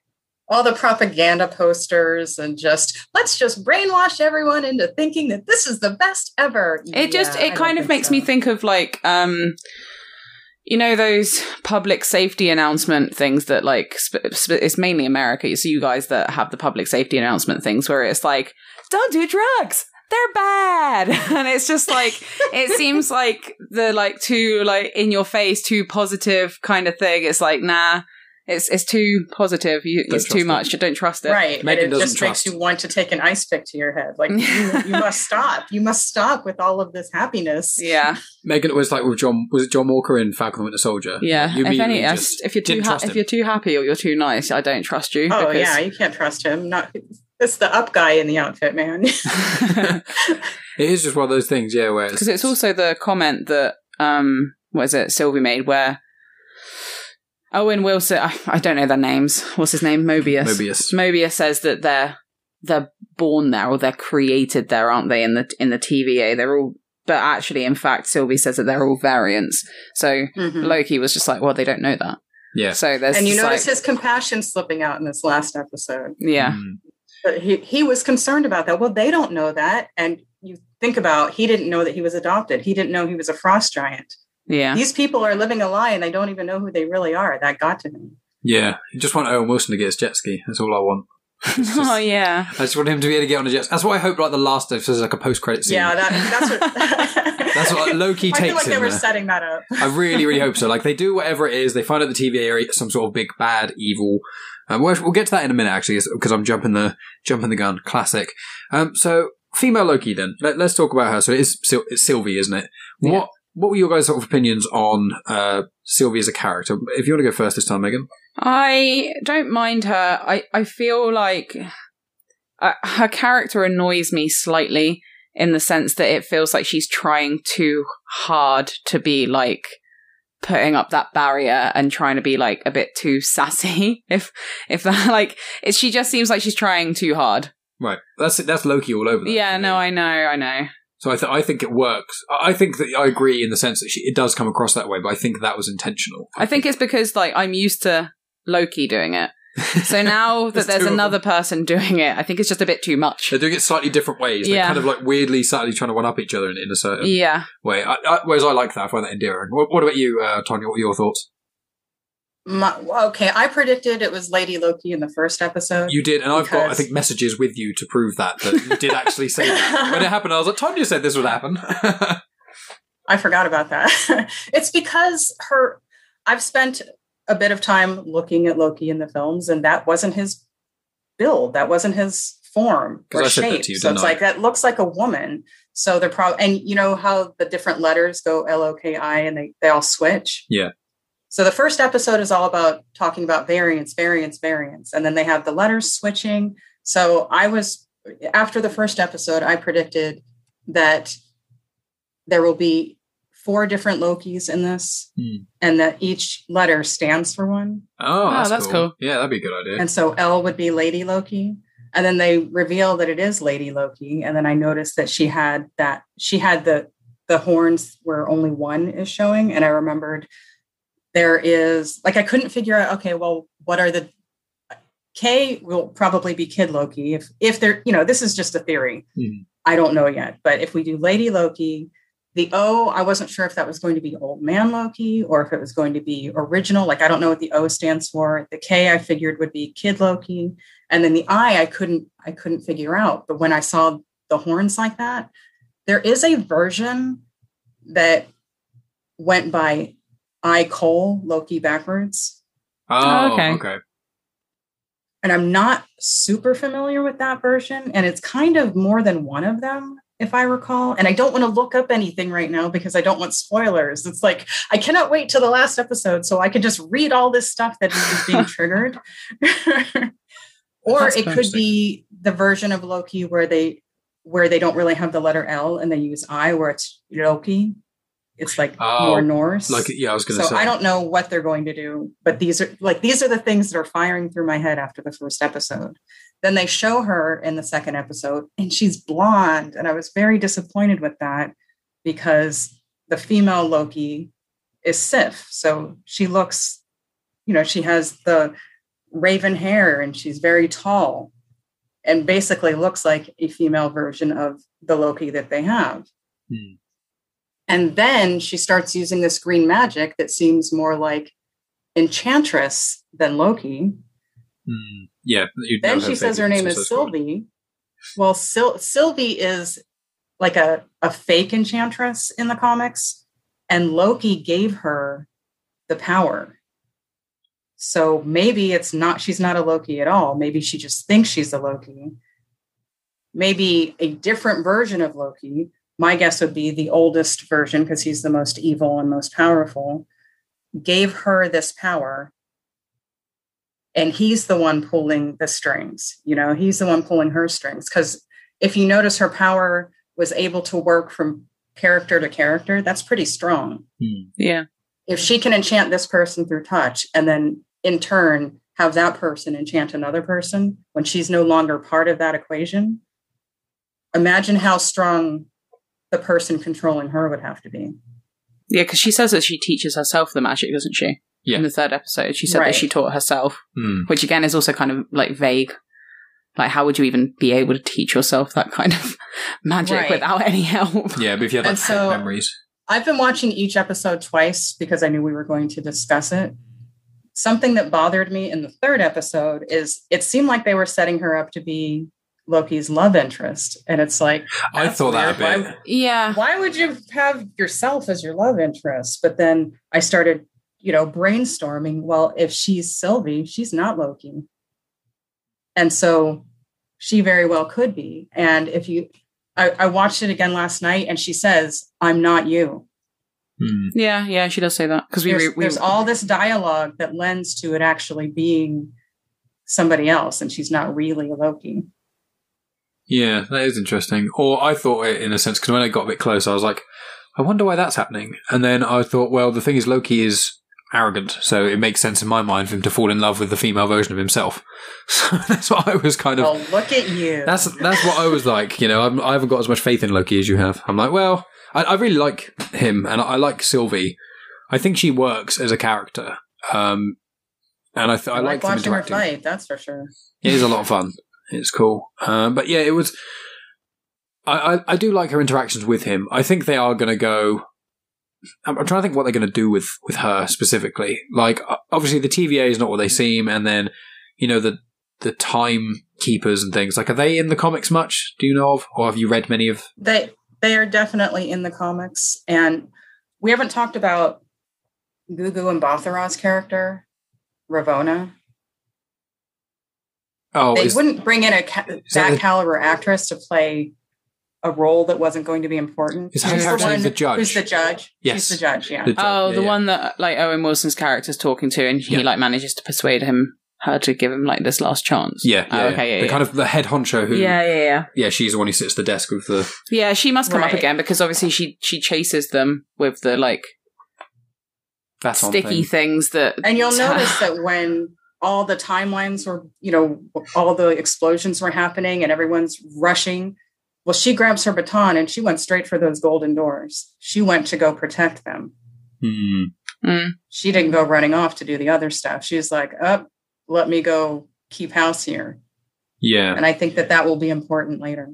Speaker 3: All the propaganda posters and just let's just brainwash everyone into thinking that this is the best ever.
Speaker 2: it just
Speaker 3: Yeah, I
Speaker 2: it
Speaker 3: don't
Speaker 2: kind of makes
Speaker 3: so.
Speaker 2: me think of like um you know those public safety announcement things that like sp- sp- it's mainly America. It's you guys that have the public safety announcement things where it's like don't do drugs. They're bad, [laughs] and it's just like it [laughs] seems like the like too like in your face, too positive kind of thing. It's like nah, it's it's too positive. You, it's
Speaker 1: trust
Speaker 2: too
Speaker 1: it.
Speaker 2: much. Don't trust it.
Speaker 3: Right. and
Speaker 1: Megan
Speaker 3: it
Speaker 1: doesn't
Speaker 3: just
Speaker 1: trust.
Speaker 3: makes you want to take an ice pick to your head. Like you, you [laughs] must stop. You must stop with all of this happiness.
Speaker 2: Yeah,
Speaker 1: Megan it was like with John. Was it John Walker in Falcon and Winter Soldier?
Speaker 2: yeah.
Speaker 1: You
Speaker 2: if any, if,
Speaker 1: just
Speaker 2: if you're too ha- if you're too happy or you're too nice, I don't trust you.
Speaker 3: Oh
Speaker 2: because-
Speaker 3: yeah, you can't trust him. Not it's the up guy in the outfit, man. [laughs] [laughs]
Speaker 1: it is just one of those things, yeah. Where
Speaker 2: because it's also the comment that um what is it Sylvie made where Owen Wilson I, I don't know their names what's his name Mobius
Speaker 1: Mobius.
Speaker 2: Mobius says that they're they're born there or they're created there aren't they in the in the TVA they're all but actually in fact Sylvie says that they're all variants so
Speaker 3: Mhm.
Speaker 2: Loki was just like well they don't know that
Speaker 1: Yeah.
Speaker 2: so there's
Speaker 3: And you
Speaker 2: just
Speaker 3: notice
Speaker 2: like,
Speaker 3: his compassion slipping out in this last episode.
Speaker 2: yeah
Speaker 1: Mm.
Speaker 3: But he, he was concerned about that. Well, they don't know that. And you think about he didn't know that he was adopted. He didn't know he was a frost giant.
Speaker 2: Yeah
Speaker 3: These people are living a lie and they don't even know who they really are. That got to him.
Speaker 1: Yeah. I just want Owen Wilson to get his jet ski. That's all I want. Just- [laughs] [laughs]
Speaker 2: oh yeah
Speaker 1: I just want him to be able to get on a jet. That's what I hope. Like the last episode is like a post credit scene.
Speaker 3: Yeah, that, that's what [laughs]
Speaker 1: That's what Loki
Speaker 3: I feel
Speaker 1: takes
Speaker 3: like they were
Speaker 1: there.
Speaker 3: setting that up.
Speaker 1: I really, really hope so. Like they do whatever it is, they find out the TVA are some sort of big bad evil. Um, we'll, we'll get to that in a minute, actually, because I'm jumping the jumping the gun. Classic. Um, so female Loki. Then Let, us talk about her. So it is Syl- it's Sylvie, isn't it?
Speaker 2: Yeah.
Speaker 1: What What were your guys' sort of opinions on uh, Sylvie as a character? If you want to go first this time, Megan.
Speaker 2: I don't mind her. I, I feel like uh, her character annoys me slightly in the sense that it feels like she's trying too hard to be like putting up that barrier and trying to be like a bit too sassy. [laughs] If if that [laughs] like it, she just seems like she's trying too hard.
Speaker 1: Right. That's that's Loki all over. That
Speaker 2: yeah, no. I know, I know.
Speaker 1: So I, th- I think it works. I I think that I agree in the sense that she, it does come across that way, but I think that was intentional.
Speaker 2: I think it's because like I'm used to Loki doing it. So [laughs] now that
Speaker 1: There's
Speaker 2: there's
Speaker 1: two of
Speaker 2: another person doing it, I think it's just a bit too much.
Speaker 1: they're doing it slightly different ways. They're
Speaker 2: Yeah.
Speaker 1: kind of like weirdly, slightly trying to one up each other in, in a certain
Speaker 2: Yeah.
Speaker 1: way. I, I, whereas I like that. I find that endearing. What, what about you, uh, Tonya? What are your thoughts?
Speaker 3: My, okay, I predicted it was Lady Loki in the first episode.
Speaker 1: You did, and I've got, I think, messages with you to prove that that you did actually say that. [laughs] When it happened, I was like, Tonya said this would happen. [laughs]
Speaker 3: I forgot about that. [laughs] it's because her. I've spent a bit of time looking at Loki in the films, and that wasn't his build. That wasn't his form or
Speaker 1: I said that
Speaker 3: shape.
Speaker 1: you,
Speaker 3: so it's
Speaker 1: I?
Speaker 3: like that looks like a woman. So they're probably and you know how the different letters go L O K I and they they all switch.
Speaker 1: Yeah.
Speaker 3: So the first episode is all about talking about variance, variance, variance, and then they have the letters switching. So I was after the first episode, I predicted that there will be four different Lokis in this,
Speaker 1: Hmm.
Speaker 3: and that each letter stands for one.
Speaker 1: oh, that's,
Speaker 2: that's
Speaker 1: cool.
Speaker 2: cool.
Speaker 1: Yeah, that'd be a good idea.
Speaker 3: And so L would be Lady Loki. And then they reveal that it is Lady Loki. And then I noticed that she had that she had the the horns where only one is showing. And I remembered there is like I couldn't figure out, okay, well, what are the K will probably be Kid Loki if if they're, you know, this is just a theory.
Speaker 1: Mhm.
Speaker 3: I don't know yet. But if we do Lady Loki, the O, I wasn't sure if that was going to be Old Man Loki or if it was going to be original. Like I don't know what the O stands for. The K I figured would be Kid Loki, and then the I I couldn't I couldn't figure out. But when I saw the horns like that, there is a version that went by Ikol Loki backwards,
Speaker 1: oh, oh,
Speaker 2: okay.
Speaker 1: okay.
Speaker 3: and I'm not super familiar with that version. And it's kind of more than one of them, if I recall. And I don't want to look up anything right now because I don't want spoilers. It's like I cannot wait till the last episode so I can just read all this stuff that is being [laughs] triggered. [laughs] or
Speaker 1: That's
Speaker 3: it could be the version of Loki where they where they don't really have the letter L and they use I where it's Loki. It's like
Speaker 1: Oh,
Speaker 3: more Norse.
Speaker 1: Like, yeah, I was going to
Speaker 3: so
Speaker 1: say.
Speaker 3: I don't know what they're going to do, but these are like these are the things that are firing through my head after the first episode. Then they show her in the second episode, and she's blonde, and I was very disappointed with that because the female Loki is Sif, so she looks, you know, she has the raven hair, and she's very tall, and basically looks like a female version of the Loki that they have.
Speaker 1: Hmm.
Speaker 3: And then she starts using this green magic that seems more like Enchantress than Loki.
Speaker 1: Hmm. yeah.
Speaker 3: Then she says her name is. Sylvie. Well, Syl- Sylvie is like a, a fake enchantress in the comics, and Loki gave her the power. So maybe it's not, she's not a Loki at all. Maybe she just thinks she's a Loki. Maybe a different version of Loki. My guess would be the oldest version because he's the most evil and most powerful, gave her this power and he's the one pulling the strings you know he's the one pulling her strings because if you notice her power was able to work from character to character that's pretty strong
Speaker 1: Hmm.
Speaker 2: Yeah.
Speaker 3: if she can enchant this person through touch and then in turn have that person enchant another person when she's no longer part of that equation imagine how strong the person controlling her would have to be
Speaker 2: Yeah, because she says that she teaches herself the magic, doesn't she?
Speaker 1: Yeah.
Speaker 2: In the third episode, she said
Speaker 3: Right.
Speaker 2: that she taught herself,
Speaker 1: Hmm.
Speaker 2: which again is also kind of like vague. Like, how would you even be able to teach yourself that kind of [laughs] magic
Speaker 3: Right.
Speaker 2: without any help?
Speaker 1: Yeah, but if you have like
Speaker 3: so-
Speaker 1: memories.
Speaker 3: I've been watching each episode twice because I knew we were going to discuss it. Something that bothered me in the third episode is it seemed like they were setting her up to be Loki's love interest. And it's like,
Speaker 1: I
Speaker 3: that's
Speaker 1: thought that a
Speaker 3: weird.
Speaker 1: bit.
Speaker 2: Yeah.
Speaker 3: why would you have yourself as your love interest? But then I started, you know, brainstorming. Well, if she's Sylvie, she's not Loki. And so she very well could be. And if you, I, I watched it again last night and she says, I'm not you.
Speaker 1: Hmm.
Speaker 2: Yeah, yeah, she does say that because we,
Speaker 3: there's,
Speaker 2: we
Speaker 3: there's all this dialogue that lends to it actually being somebody else, and she's not really a Loki.
Speaker 1: Yeah, that is interesting. Or I thought it in a sense because when I got a bit closer, I was like, I wonder why that's happening. And then I thought, well, the thing is, Loki is arrogant, so it makes sense in my mind for him to fall in love with the female version of himself. [laughs] So that's what I was kind of.
Speaker 3: Oh, look at you.
Speaker 1: That's that's what I was like. You know, I'm, I haven't got as much faith in Loki as you have. I'm like, well, I, I really like him, and I, I like Sylvie. I think she works as a character, um, and I, th- I,
Speaker 3: I
Speaker 1: like
Speaker 3: like watching her fight. That's for sure.
Speaker 1: It is a lot of fun. It's cool. Um, but yeah, it was. I, I, I do like her interactions with him. I think they are going to go. I'm, I'm trying to think what they're going to do with with her specifically. Like, obviously, the TVA is not what they seem, and then you know the the timekeepers and things. Like, are they in the comics much? Do you know of, or have you read many of?
Speaker 3: They they are definitely in the comics, and we haven't talked about Gugu Mbatha-Raw's character, Ravonna.
Speaker 1: Oh,
Speaker 3: they
Speaker 1: is,
Speaker 3: wouldn't bring in a ca-
Speaker 1: that
Speaker 3: that caliber actress to play a role that wasn't going to be important.
Speaker 1: Is her
Speaker 3: She's
Speaker 1: character
Speaker 3: one
Speaker 1: the judge?
Speaker 3: Who's the judge?
Speaker 1: Yes.
Speaker 3: She's the judge. Yeah.
Speaker 1: the-
Speaker 2: Oh,
Speaker 1: yeah,
Speaker 2: the
Speaker 1: yeah.
Speaker 2: one that like Owen Wilson's character's talking to, and he
Speaker 1: Yeah.
Speaker 2: like manages to persuade him her to give him like this last chance.
Speaker 1: Yeah,
Speaker 2: Oh, okay, yeah,
Speaker 1: the
Speaker 2: yeah.
Speaker 1: kind of the head honcho who,
Speaker 2: yeah, yeah, yeah.
Speaker 1: yeah, she's the one who sits at the desk with the.
Speaker 2: Yeah, she must come up again because obviously she she chases them with the like
Speaker 1: baton
Speaker 2: sticky
Speaker 1: thing.
Speaker 2: things that.
Speaker 3: And you'll [laughs] notice that when all the timelines were, you know, all the explosions were happening and everyone's rushing, well, she grabs her baton and she went straight for those golden doors. She went to go protect them.
Speaker 1: Hmm.
Speaker 2: Mm.
Speaker 3: She didn't go running off to do the other stuff. She's like, up, let me go keep house here.
Speaker 1: Yeah,
Speaker 3: And I think that that will be important later.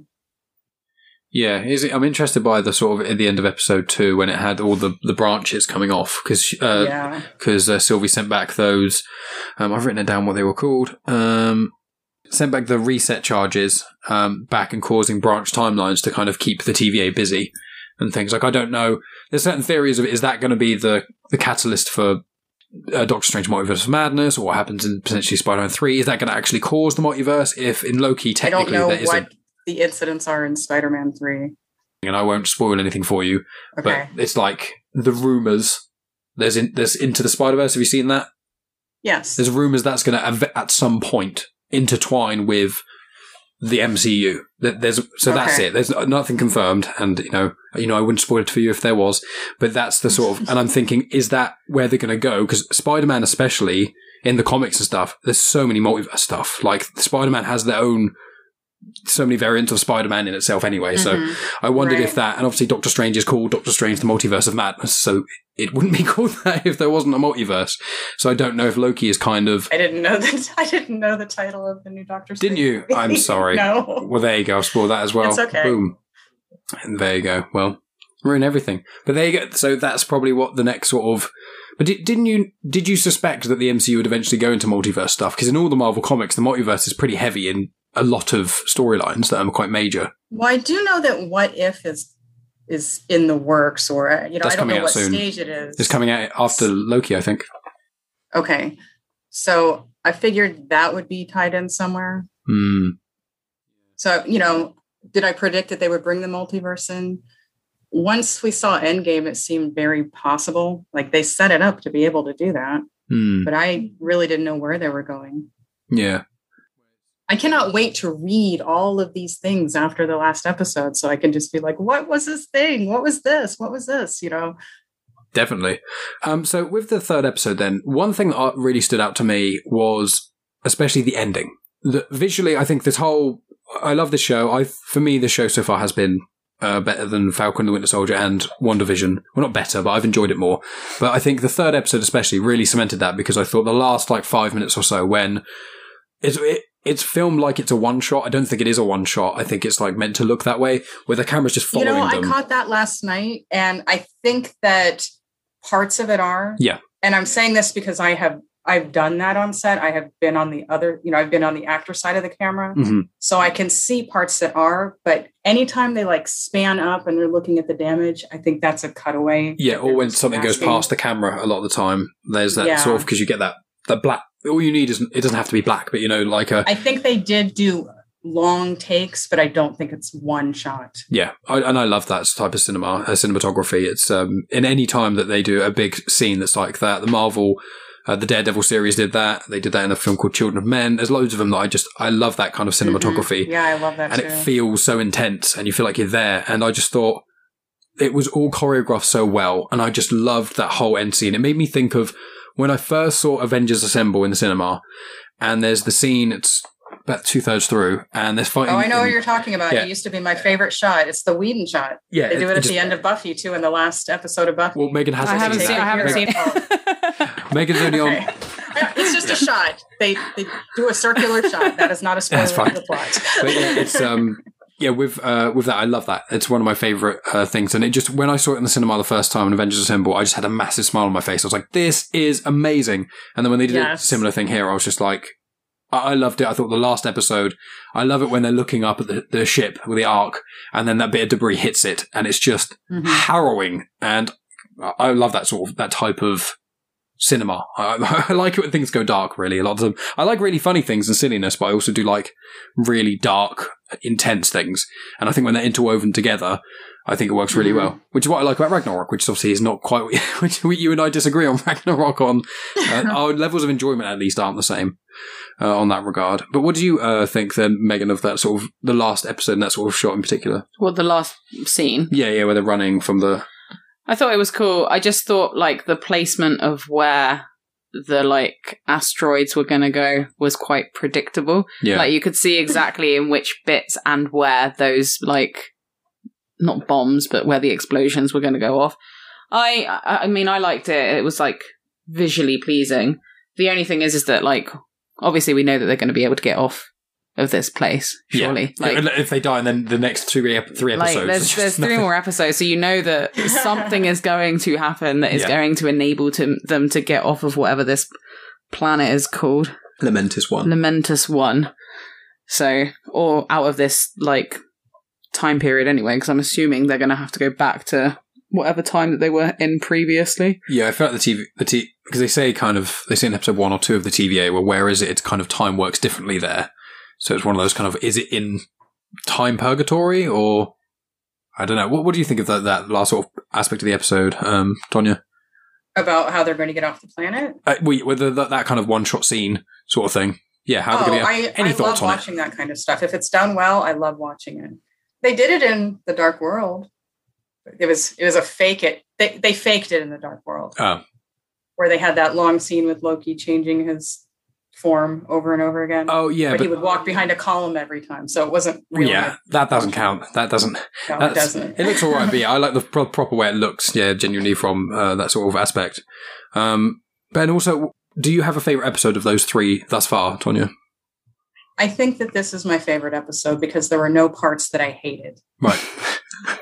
Speaker 1: Yeah, is it, I'm interested by the sort of at the end of episode two when it had all the, the branches coming off because uh,
Speaker 3: yeah.
Speaker 1: because uh, Sylvie sent back those. Um, I've written it down what they were called. Um, sent back the reset charges um, back and causing branch timelines to kind of keep the TVA busy and things. Like I don't know. There's certain theories of is that going to be the the catalyst for. Uh, Doctor Strange Multiverse of Madness, or what happens in potentially Spider-Man Three? Is that going to actually cause the multiverse? If in Loki, technically, there isn't,
Speaker 3: what the incidents are in Spider Man 3.
Speaker 1: and I won't spoil anything for you.
Speaker 3: Okay.
Speaker 1: But it's like the rumors. There's in, there's into the Spider Verse. Have you seen that?
Speaker 3: yes.
Speaker 1: There's rumors that's going to at some point intertwine with the MCU. That There's so that's it. There's nothing confirmed, and you know, you know, I wouldn't spoil it for you if there was. But that's the sort of, [laughs] and I'm thinking, is that where they're going to go? Because Spider Man, especially in the comics and stuff, there's so many multiverse stuff. Like Spider Man has their own. So many variants of Spider-Man in itself, anyway. So
Speaker 3: Mhm.
Speaker 1: I wondered
Speaker 3: Right.
Speaker 1: if that, and obviously Doctor Strange is called Doctor Strange: The Multiverse of Madness, so it wouldn't be [laughs] called that if there wasn't a multiverse. So I don't know if Loki is kind of.
Speaker 3: I didn't know that. [laughs] I didn't know the title of the new Doctor. Strange.
Speaker 1: Didn't
Speaker 3: Strange
Speaker 1: you? I'm [laughs] sorry.
Speaker 3: no.
Speaker 1: Well, there you go. Spoiled that as well.
Speaker 3: It's okay.
Speaker 1: Boom. And there you go. Well, ruin everything. But there you go. So that's probably what the next sort of. But di- didn't you? Did you suspect that the MCU would eventually go into multiverse stuff? Because in all the Marvel comics, the multiverse is pretty heavy in a lot of storylines that are quite major.
Speaker 3: Well, I do know that What If is is in the works, or uh, you know,
Speaker 1: That's
Speaker 3: I don't know what
Speaker 1: soon.
Speaker 3: stage it is.
Speaker 1: It's coming out after Loki, I think.
Speaker 3: Okay, so I figured that would be tied in somewhere.
Speaker 1: Hmm.
Speaker 3: So you know, did I predict that they would bring the multiverse in? Once we saw Endgame, it seemed very possible. Like they set it up to be able to do that,
Speaker 1: Hmm.
Speaker 3: but I really didn't know where they were going.
Speaker 1: Yeah.
Speaker 3: I cannot wait to read all of these things after the last episode so I can just be like, what was this thing? What was this? What was this? You know?
Speaker 1: Definitely. Um, so with the third episode, then one thing that really stood out to me was especially the ending. The, visually, I think this whole I love this show. I for me, the show so far has been uh, better than Falcon the Winter Soldier and WandaVision. Well, not better, but I've enjoyed it more. But I think the third episode especially really cemented that because I thought the last like five minutes or so when it's it, it's filmed like it's a one shot. I don't think it is a one shot. I think it's like meant to look that way, where the camera's just following.
Speaker 3: You know,
Speaker 1: them.
Speaker 3: I caught that last night and I think that parts of it are.
Speaker 1: Yeah.
Speaker 3: And I'm saying this because I have I've done that on set. I have been on the other, you know, I've been on the actor side of the camera.
Speaker 1: Mhm.
Speaker 3: So I can see parts that are, but anytime they like span up and they're looking at the damage, I think that's a cutaway.
Speaker 1: Yeah, or when something goes past the camera a lot of the time, there's that
Speaker 3: Yeah.
Speaker 1: sort of because you get that that black. All you need is it doesn't have to be black, but you know, like a
Speaker 3: I think they did do long takes, but I don't think it's one shot.
Speaker 1: yeah. I, and I love that type of cinema, uh, cinematography. It's um in any time that they do a big scene that's like that. The Marvel. Uh, the Daredevil series did that. They did that in a film called Children of Men. There's loads of them that I just I love that kind of cinematography.
Speaker 3: Mhm. Yeah, I love that
Speaker 1: and
Speaker 3: too.
Speaker 1: it feels so intense and you feel like you're there and i just thought it was all choreographed so well, and I just loved that whole end scene. It made me think of when I first saw Avengers Assemble in the cinema, and there's the scene. It's about two thirds through, and there's fighting.
Speaker 3: Oh, I know
Speaker 1: in-
Speaker 3: what you're talking about.
Speaker 1: Yeah.
Speaker 3: It used to be my favorite shot. It's the Whedon shot.
Speaker 1: Yeah,
Speaker 3: They do it, at
Speaker 1: just-
Speaker 3: the end of Buffy too, in the last episode of Buffy.
Speaker 1: Well, Megan has
Speaker 2: I haven't
Speaker 3: Take
Speaker 2: seen. I
Speaker 3: the
Speaker 2: haven't seen it. [laughs]
Speaker 1: Megan's only on.
Speaker 3: Okay. [laughs] It's just a shot. They they do a circular shot. That is not a [laughs] spoiler
Speaker 1: That's fine.
Speaker 3: of the plot.
Speaker 1: but yeah, it's um yeah with uh with that I love that. It's one of my favorite uh, things, and it just when I saw it in the cinema the first time in Avengers Assemble, I just had a massive smile on my face. I was like, "This is amazing!" And then when they did a similar thing here, I was just like. I I loved it. I thought the last episode, I love it when they're looking up at the, the ship with the arc and then that bit of debris hits it and it's just
Speaker 3: Mhm.
Speaker 1: harrowing. And I- I love that sort of, that type of cinema. I, [laughs] I like it when things go dark, really. A lot of them. I like really funny things and silliness, but I also do like really dark, intense things. And I think when they're interwoven together, I think it works really
Speaker 3: Mhm.
Speaker 1: well. Which is what I like about Ragnarok, which obviously is not quite, [laughs] which we- you and I disagree on [laughs] Ragnarok on. Uh, [laughs] our levels of enjoyment at least aren't the same. Uh, on that regard, but what do you uh, think then, Megan, of that sort of the last episode and that sort of shot in particular?
Speaker 2: Well, the last scene.
Speaker 1: Yeah, yeah, where they're running from the
Speaker 2: I thought it was cool. I just thought like the placement of where the like asteroids were going to go was quite predictable.
Speaker 1: yeah,
Speaker 2: Like you could see exactly in which bits and where those like not bombs, but where the explosions were going to go off. I I I mean I liked it. It was like visually pleasing. The only thing is is that like obviously we know that they're going to be able to get off of this place surely.
Speaker 1: Yeah.
Speaker 2: Like
Speaker 1: if they die, and then the next three ep- three
Speaker 2: like
Speaker 1: episodes.
Speaker 2: there's there's three more episodes, so you know that [laughs] something is going to happen that is
Speaker 1: Yeah.
Speaker 2: going to enable to, them to get off of whatever this planet is called,
Speaker 1: Lamentus one.
Speaker 2: Lamentus One. So, or out of this like time period anyway, because I'm assuming they're going to have to go back to whatever time that they were in previously.
Speaker 1: Yeah, I felt the TV, the T, because they say kind of they say in episode one or two of the TVA, well, where is it? It's kind of time works differently there. So it's one of those kind of is it in time purgatory or I don't know. What what do you think of that that last sort of aspect of the episode, um, Tonya?
Speaker 3: About how they're going to get off the planet.
Speaker 1: Uh, we with the, that, that kind of one shot scene sort of thing. Yeah, how
Speaker 3: oh,
Speaker 1: they're going
Speaker 3: I,
Speaker 1: to any
Speaker 3: I
Speaker 1: thoughts
Speaker 3: love
Speaker 1: on it?
Speaker 3: watching that kind of stuff. If it's done well, I love watching it. They did it in the Dark World. It was it was a fake it. They they faked it in the Dark World
Speaker 1: Oh,
Speaker 3: where they had that long scene with Loki changing his form over and over again.
Speaker 1: oh yeah,
Speaker 3: but,
Speaker 1: but
Speaker 3: he would walk behind a column every time, so it wasn't real.
Speaker 1: yeah, that doesn't count. That doesn't.
Speaker 3: No, it doesn't.
Speaker 1: It looks all right, but yeah, I like the pro- proper way it looks. Yeah, genuinely from uh, that sort of aspect. Um, Ben, also, do you have a favorite episode of those three thus far, Tonya?
Speaker 3: I think that this is my favorite episode because there were no parts that I hated.
Speaker 1: Right. [laughs]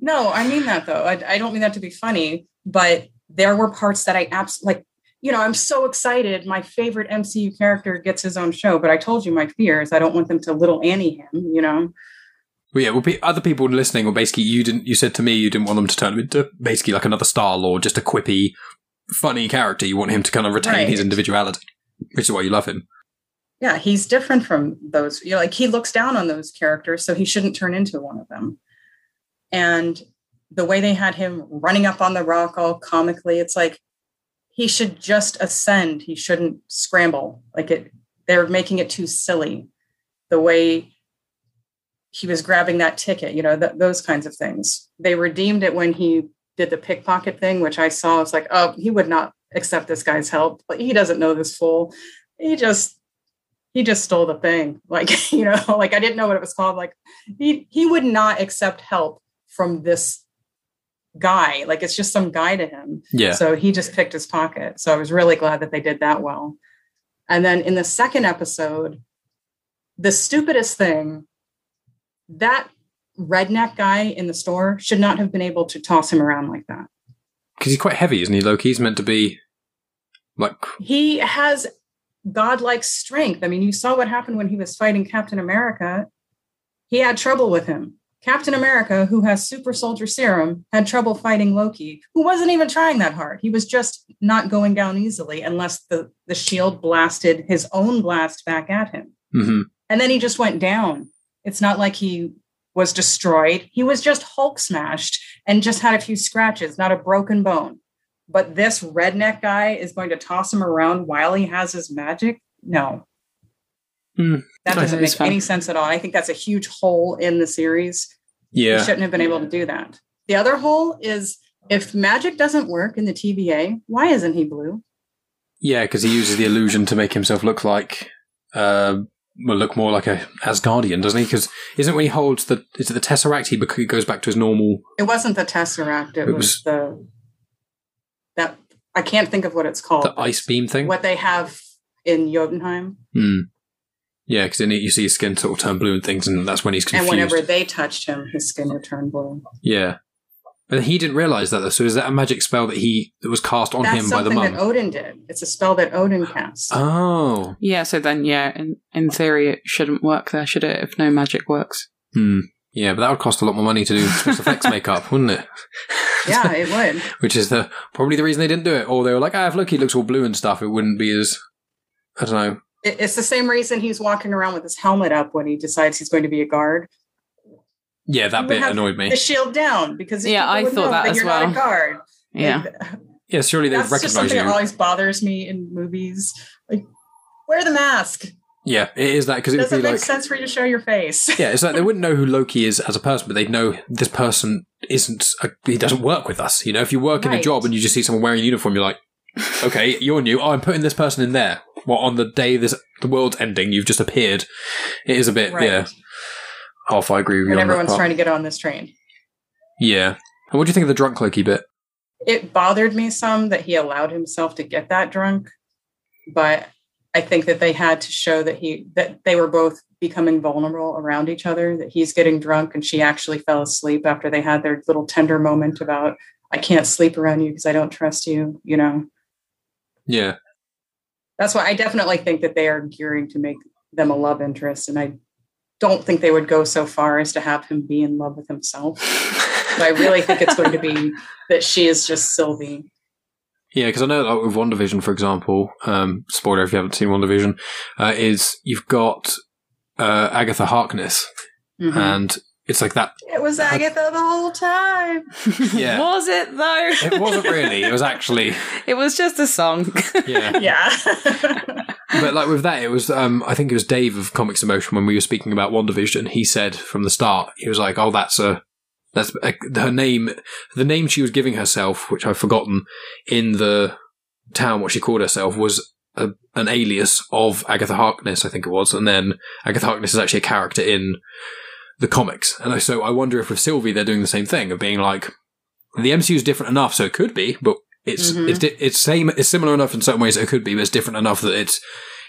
Speaker 3: No, I mean that though. I, I don't mean that to be funny, but there were parts that I absolutely like. You know, I'm so excited. My favorite MCU character gets his own show, but I told you my fear is I don't want them to little Annie him. You know,
Speaker 1: Well, yeah. Well, pe- other people listening, or basically, you didn't. You said to me you didn't want them to turn him into basically like another Star Lord, just a quippy, funny character. You want him to kind of retain his individuality, which is why you love him.
Speaker 3: yeah, he's different from those. You know, like he looks down on those characters, so he shouldn't turn into one of them. And the way they had him running up on the rock all comically, it's like he should just ascend. He shouldn't scramble. Like it, they're making it too silly. The way he was grabbing that ticket, you know, th- those kinds of things. They redeemed it when he did the pickpocket thing, which I saw. I was like, oh, he would not accept this guy's help. He doesn't know this fool. He just he just stole the thing. Like, [laughs] you know, like I didn't know what it was called. Like he he would not accept help from this guy. Like it's just some guy to him.
Speaker 1: Yeah.
Speaker 3: So he just picked his pocket. So I was really glad that they did that well. And then in the second episode, the stupidest thing, that redneck guy in the store should not have been able to toss him around like that.
Speaker 1: Because he's quite heavy, isn't he? Loki. He's meant to be like
Speaker 3: He has godlike strength. I mean, you saw what happened when he was fighting Captain America. He had trouble with him. Captain America, who has super soldier serum, had trouble fighting Loki, who wasn't even trying that hard. He was just not going down easily unless the, the shield blasted his own blast back at him.
Speaker 1: mhm.
Speaker 3: And then he just went down. It's not like he was destroyed. He was just Hulk smashed and just had a few scratches, not a broken bone. But this redneck guy is going to toss him around while he has his magic? No.
Speaker 1: Hmm.
Speaker 3: That doesn't make
Speaker 2: fun.
Speaker 3: any sense at all. I think that's a huge hole in the series. He
Speaker 1: yeah.
Speaker 3: shouldn't have been able to do that. the other hole is if magic doesn't work in the TVA, why isn't he blue?
Speaker 1: Yeah, because he uses the illusion to make himself look like, uh, well, look more like a Asgardian, doesn't he? Because isn't when he holds the is it the Tesseract? He, bec- he goes back to his normal.
Speaker 3: It wasn't the Tesseract. It,
Speaker 1: It
Speaker 3: was,
Speaker 1: was-
Speaker 3: the that I can't think of what it's called.
Speaker 1: The ice beam thing.
Speaker 3: What they have in Jotunheim,
Speaker 1: Hmm. Yeah, because then you see his skin sort of turn blue and things, and that's when he's confused.
Speaker 3: and whenever they touched him, his skin would turn blue.
Speaker 1: yeah, but he didn't realize that. though. So is that a magic spell that he that was cast on
Speaker 3: That's
Speaker 1: him by the
Speaker 3: something that? Odin did. It's a spell that Odin cast.
Speaker 1: Oh,
Speaker 2: Yeah, so then, yeah, in, in theory, it shouldn't work there, should it, if no magic works?
Speaker 1: hmm. Yeah, but that would cost a lot more money to do special [laughs] effects makeup, wouldn't it?
Speaker 3: yeah, [laughs] it would.
Speaker 1: Which is the probably the reason they didn't do it. Or they were like, ah, if Loki looks all blue and stuff, it wouldn't be as I don't know.
Speaker 3: It- It's the same reason he's walking around with his helmet up when he decides he's going to be a guard.
Speaker 1: Yeah, that bit annoyed me.
Speaker 3: The shield down because
Speaker 2: Yeah, I thought
Speaker 3: know
Speaker 2: that as
Speaker 3: you're
Speaker 2: well.
Speaker 3: not a guard.
Speaker 2: Yeah.
Speaker 3: Like,
Speaker 1: Yeah, surely they'd
Speaker 3: that's just
Speaker 1: recognize
Speaker 3: something
Speaker 1: you.
Speaker 3: that always bothers me in movies. Like, wear the mask.
Speaker 1: Yeah, it is that because it would
Speaker 3: Doesn't
Speaker 1: be
Speaker 3: make
Speaker 1: like
Speaker 3: sense for you to show your face.
Speaker 1: yeah, it's like they wouldn't know who [laughs] Loki is as a person, but they'd know this person isn't. A, he doesn't work with us. You know, if you work in a job and you just see someone wearing a uniform, you're like, okay, you're new. Oh, I'm putting this person in there. Well, on the day this the world's ending, you've just appeared. It is a bit
Speaker 3: Right.
Speaker 1: yeah. Half I agree with you. that
Speaker 3: everyone's trying to get on this train.
Speaker 1: Yeah. And what do you think of the drunk Loki bit?
Speaker 3: It bothered me some that he allowed himself to get that drunk, but I think that they had to show that he that they were both becoming vulnerable around each other. That he's getting drunk and she actually fell asleep after they had their little tender moment about I can't sleep around you because I don't trust you. You know,
Speaker 1: Yeah.
Speaker 3: that's why I definitely think that they are gearing to make them a love interest, and I don't think they would go so far as to have him be in love with himself. But I really think it's going to be [laughs] that she is just Sylvie.
Speaker 1: Yeah, because I know like with WandaVision, for example, um, spoiler if you haven't seen WandaVision, uh, is you've got uh, Agatha Harkness,
Speaker 3: Mhm.
Speaker 1: and it's like that.
Speaker 3: It was Agatha the whole time. [laughs]
Speaker 1: Yeah.
Speaker 2: Was it, though?
Speaker 1: It wasn't really. It was actually [laughs]
Speaker 2: it was just a song.
Speaker 1: yeah. [laughs]
Speaker 3: Yeah.
Speaker 1: But like with that, it was um, I think it was Dave of Comics In Motion when we were speaking about WandaVision. He said from the start, he was like, "Oh, that's a." That's a, her name. The name she was giving herself, which I've forgotten, in the town, what she called herself was a, an alias of Agatha Harkness, I think it was, and then Agatha Harkness is actually a character in the comics. And so I wonder if with Sylvie they're doing the same thing of being like the MCU is different enough, so it could be, but it's
Speaker 3: Mhm.
Speaker 1: it's it's same it's similar enough in certain ways it could be, but it's different enough that it's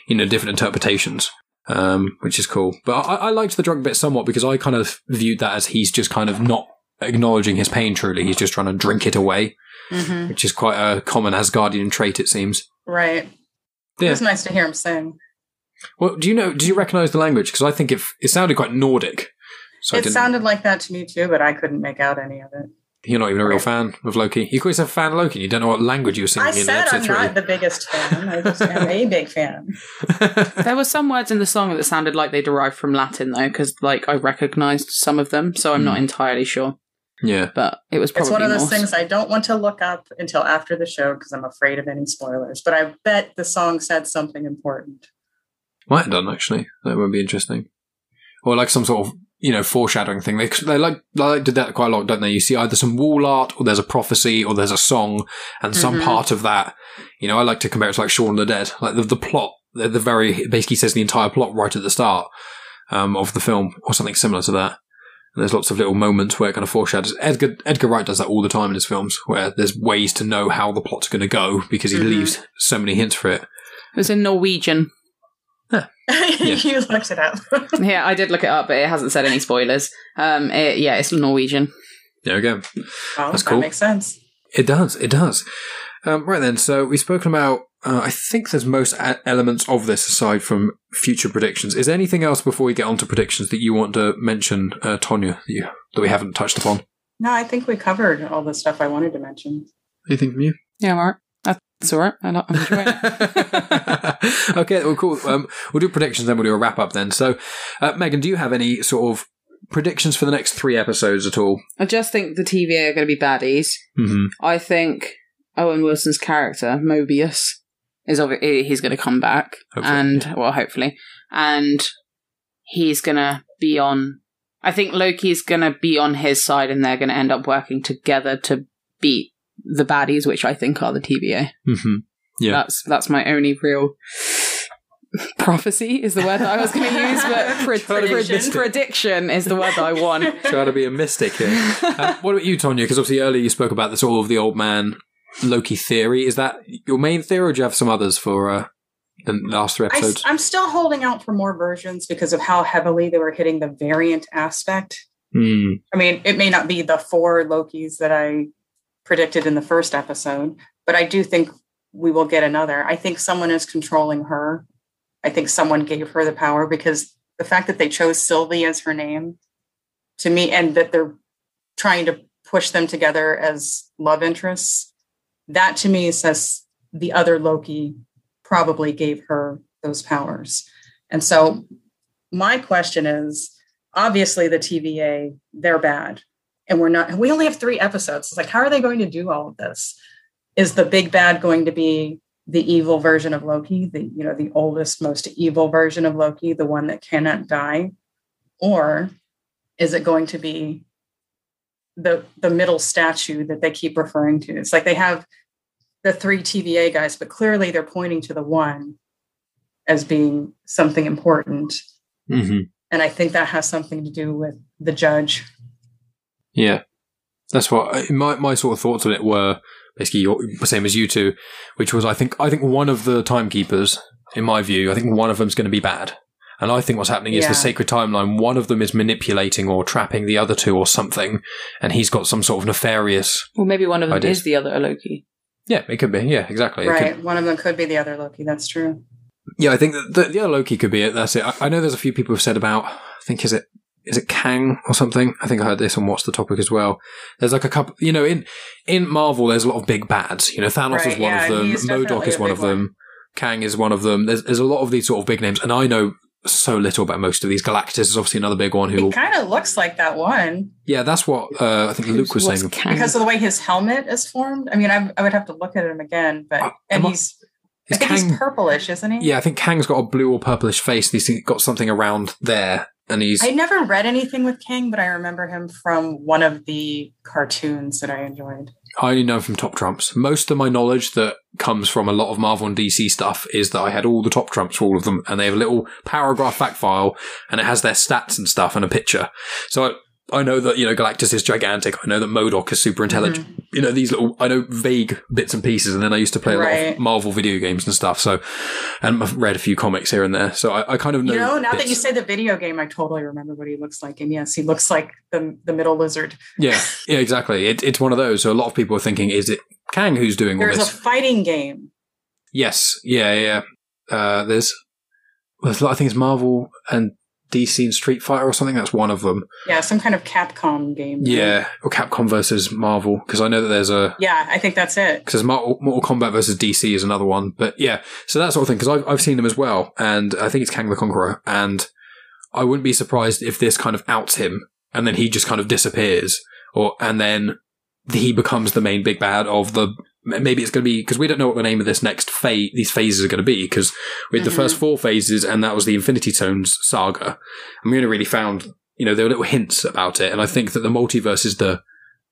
Speaker 1: you know different interpretations. Um, which is cool, but I, I liked the drunk bit somewhat because I kind of viewed that as he's just kind of not acknowledging his pain. Truly, he's just trying to drink it away,
Speaker 3: Mhm.
Speaker 1: which is quite a common Asgardian trait, it seems.
Speaker 3: Right. It
Speaker 1: Yeah.
Speaker 3: was nice to hear him sing.
Speaker 1: Well, do you know? Did you recognise the language? Because I think it it sounded quite Nordic. So
Speaker 3: it sounded like that to me too, but I couldn't make out any of it.
Speaker 1: you're not even a real fan of Loki. You call yourself a fan of Loki. and You don't know what language you were singing
Speaker 3: I
Speaker 1: in
Speaker 3: said I'm
Speaker 1: episode
Speaker 3: not the biggest fan. I just am a big fan. [laughs]
Speaker 2: there were some words in the song that sounded like they derived from Latin, though, because like I recognised some of them, so I'm not hmm. entirely sure.
Speaker 1: yeah.
Speaker 2: But it was probably
Speaker 3: It's one of those
Speaker 2: Norse.
Speaker 3: things I don't want to look up until after the show because I'm afraid of any spoilers. But I bet the song said something important.
Speaker 1: Might have done actually. That would be interesting. Or like some sort of you know foreshadowing thing. They they like they like did that quite a lot, don't they? You see either some wall art, or there's a prophecy, or there's a song, and some
Speaker 3: Mhm.
Speaker 1: part of that. You know, I like to compare it to like Shaun of the Dead. Like the the plot, the, the very basically says the entire plot right at the start um, of the film, or something similar to that. And there's lots of little moments where it kind of foreshadows. Edgar Edgar Wright does that all the time in his films, where there's ways to know how the plot's going to go because he
Speaker 3: Mhm.
Speaker 1: leaves so many hints for it.
Speaker 2: It was in Norwegian. [laughs]
Speaker 3: you looked it up. [laughs]
Speaker 2: yeah, I did look it up, but it hasn't said any spoilers. Um, it, yeah, it's Norwegian.
Speaker 1: There we go.
Speaker 3: well,
Speaker 1: That's
Speaker 3: that
Speaker 1: cool.
Speaker 3: makes sense.
Speaker 1: It does. It does. Um, right then. So we've spoken about. Uh, I think there's most a- elements of this aside from future predictions. Is there anything else before we get on to predictions that you want to mention, uh, Tonya, that, you, that we haven't touched upon?
Speaker 3: No, I think we covered all the stuff I wanted to mention.
Speaker 1: Anything from you?
Speaker 2: Yeah, I'm alright. That's alright. I I'm enjoying it. [laughs]
Speaker 1: okay. Well, cool. Um, we'll do predictions, then we'll do a wrap up. Then. So, uh, Megan, do you have any sort of predictions for the next three episodes at all?
Speaker 2: I just think the TVA are going to be baddies.
Speaker 1: Mm-hmm.
Speaker 2: I think Owen Wilson's character, Mobius, is obvi- he's going to come back.
Speaker 1: Hopefully,
Speaker 2: and, well, hopefully. And he's going to be on I think Loki's going to be on his side and they're going to end up working together to beat the baddies, which I think are the TVA.
Speaker 1: hmm Yeah.
Speaker 2: That's that's my only real prophecy is the word that I was going [laughs] to use, but pre-
Speaker 1: Trying to be
Speaker 2: prediction. prediction is the word that I want. [laughs]
Speaker 1: Trying to be a mystic here. Um, [laughs] what about you, Tonya? Because obviously earlier you spoke about the sort of the old man Loki theory. Is that your main theory, or do you have some others for uh, the last three episodes?
Speaker 3: I,
Speaker 1: episodes?
Speaker 3: am still holding out for more versions because of how heavily they were hitting the variant aspect.
Speaker 1: Hmm.
Speaker 3: I mean, it may not be the four Lokis that I predicted in the first episode, but I do think we will get another. I think someone is controlling her. I think someone gave her the power because the fact that they chose Sylvie as her name to me and that they're trying to push them together as love interests, that to me says the other Loki probably gave her those powers. And so my question is obviously the TVA, they're bad. And we're not, we only have three episodes. It's like, how are they going to do all of this? Is the big bad going to be the evil version of Loki, the you know, the oldest, most evil version of Loki, the one that cannot die? Or is it going to be the the middle statue that they keep referring to? It's like they have the three TVA guys, but clearly they're pointing to the one as being something important.
Speaker 1: hmm
Speaker 3: And I think that has something to do with the judge.
Speaker 1: Yeah, that's what I- my my sort of thoughts on it were. Basically, your, the same as you two, which was I think I think one of the timekeepers, in my view, I think one of them's going to be bad. And I think what's happening is
Speaker 3: Yeah.
Speaker 1: the sacred timeline. One of them is manipulating or trapping the other two or something, and he's got some sort of nefarious.
Speaker 2: Well, maybe one of them
Speaker 1: Ideas.
Speaker 2: is the other Loki.
Speaker 1: Yeah, it could be. Yeah, exactly.
Speaker 3: Right. One of them could be the other Loki. That's true.
Speaker 1: Yeah, I think the, the other Loki could be it. That's it. I, I know there's a few people who've said about. I think is it is it Kang or something. I think I heard this on What's the Topic as well. There's like a couple. You know, in in Marvel, there's a lot of big bads. You know, Thanos
Speaker 3: Right,
Speaker 1: is one
Speaker 3: yeah,
Speaker 1: of them.
Speaker 3: he's MODOK
Speaker 1: is one of them. Kang is one of them. There's there's a lot of these sort of big names, and I know so little about most of these. Galactus is obviously another big one. Who?
Speaker 3: Kind of looks like that one
Speaker 1: Yeah, that's what uh, I think Luke was saying.
Speaker 2: Kang?
Speaker 3: because of the way his helmet is formed. I mean, I, I would have to look at him again, but
Speaker 1: Uh,
Speaker 3: and
Speaker 1: am I-
Speaker 3: he's I think
Speaker 1: Kang?
Speaker 3: he's purplish, isn't he?
Speaker 1: Yeah, I think Kang's got a blue or purplish face. and He's got something around there, and he's.
Speaker 3: I never read anything with Kang, but I remember him from one of the cartoons that I enjoyed.
Speaker 1: I only know from Top Trumps. Most of my knowledge that comes from a lot of Marvel and DC stuff is that I had all the Top Trumps for all of them, and they have a little paragraph fact file, and it has their stats and stuff and a picture. So I, know that you know Galactus is gigantic. I know that MODOK is super intelligent.
Speaker 3: Mm-hmm.
Speaker 1: You know these little. I know vague bits and pieces, and then I used to play a lot of Marvel video games and stuff. So, and I've read a few comics here and there. So I, I kind of know.
Speaker 3: You know, now that you say the video game, I totally remember what he looks like. And yes, he looks like the the middle lizard.
Speaker 1: yeah, yeah, exactly. It, it's one of those. So a lot of people are thinking, is it Kang who's doing all
Speaker 3: There's
Speaker 1: this?
Speaker 3: a fighting game.
Speaker 1: Yes, yeah, yeah. Uh, there's, there's, a lot- I think it's Marvel and DC and Street Fighter or something. That's one of them.
Speaker 3: Yeah, some kind of Capcom game.
Speaker 1: Yeah, or Capcom versus Marvel because I know that there's a
Speaker 3: Yeah, I think that's it.
Speaker 1: because Mortal, Mortal Kombat versus DC is another one. But yeah, so that sort of thing because I've I've seen them as well, and I think it's Kang the Conqueror, and I wouldn't be surprised if this kind of outs him, and then he just kind of disappears, or and then he becomes the main big bad of the. Maybe it's going to be because we don't know what the name of this next phase, these phases are going to be because we had the
Speaker 3: Mhm.
Speaker 1: first four phases and that was the Infinity Stones saga, and we only really found you know there were little hints about it, and I think that the multiverse is the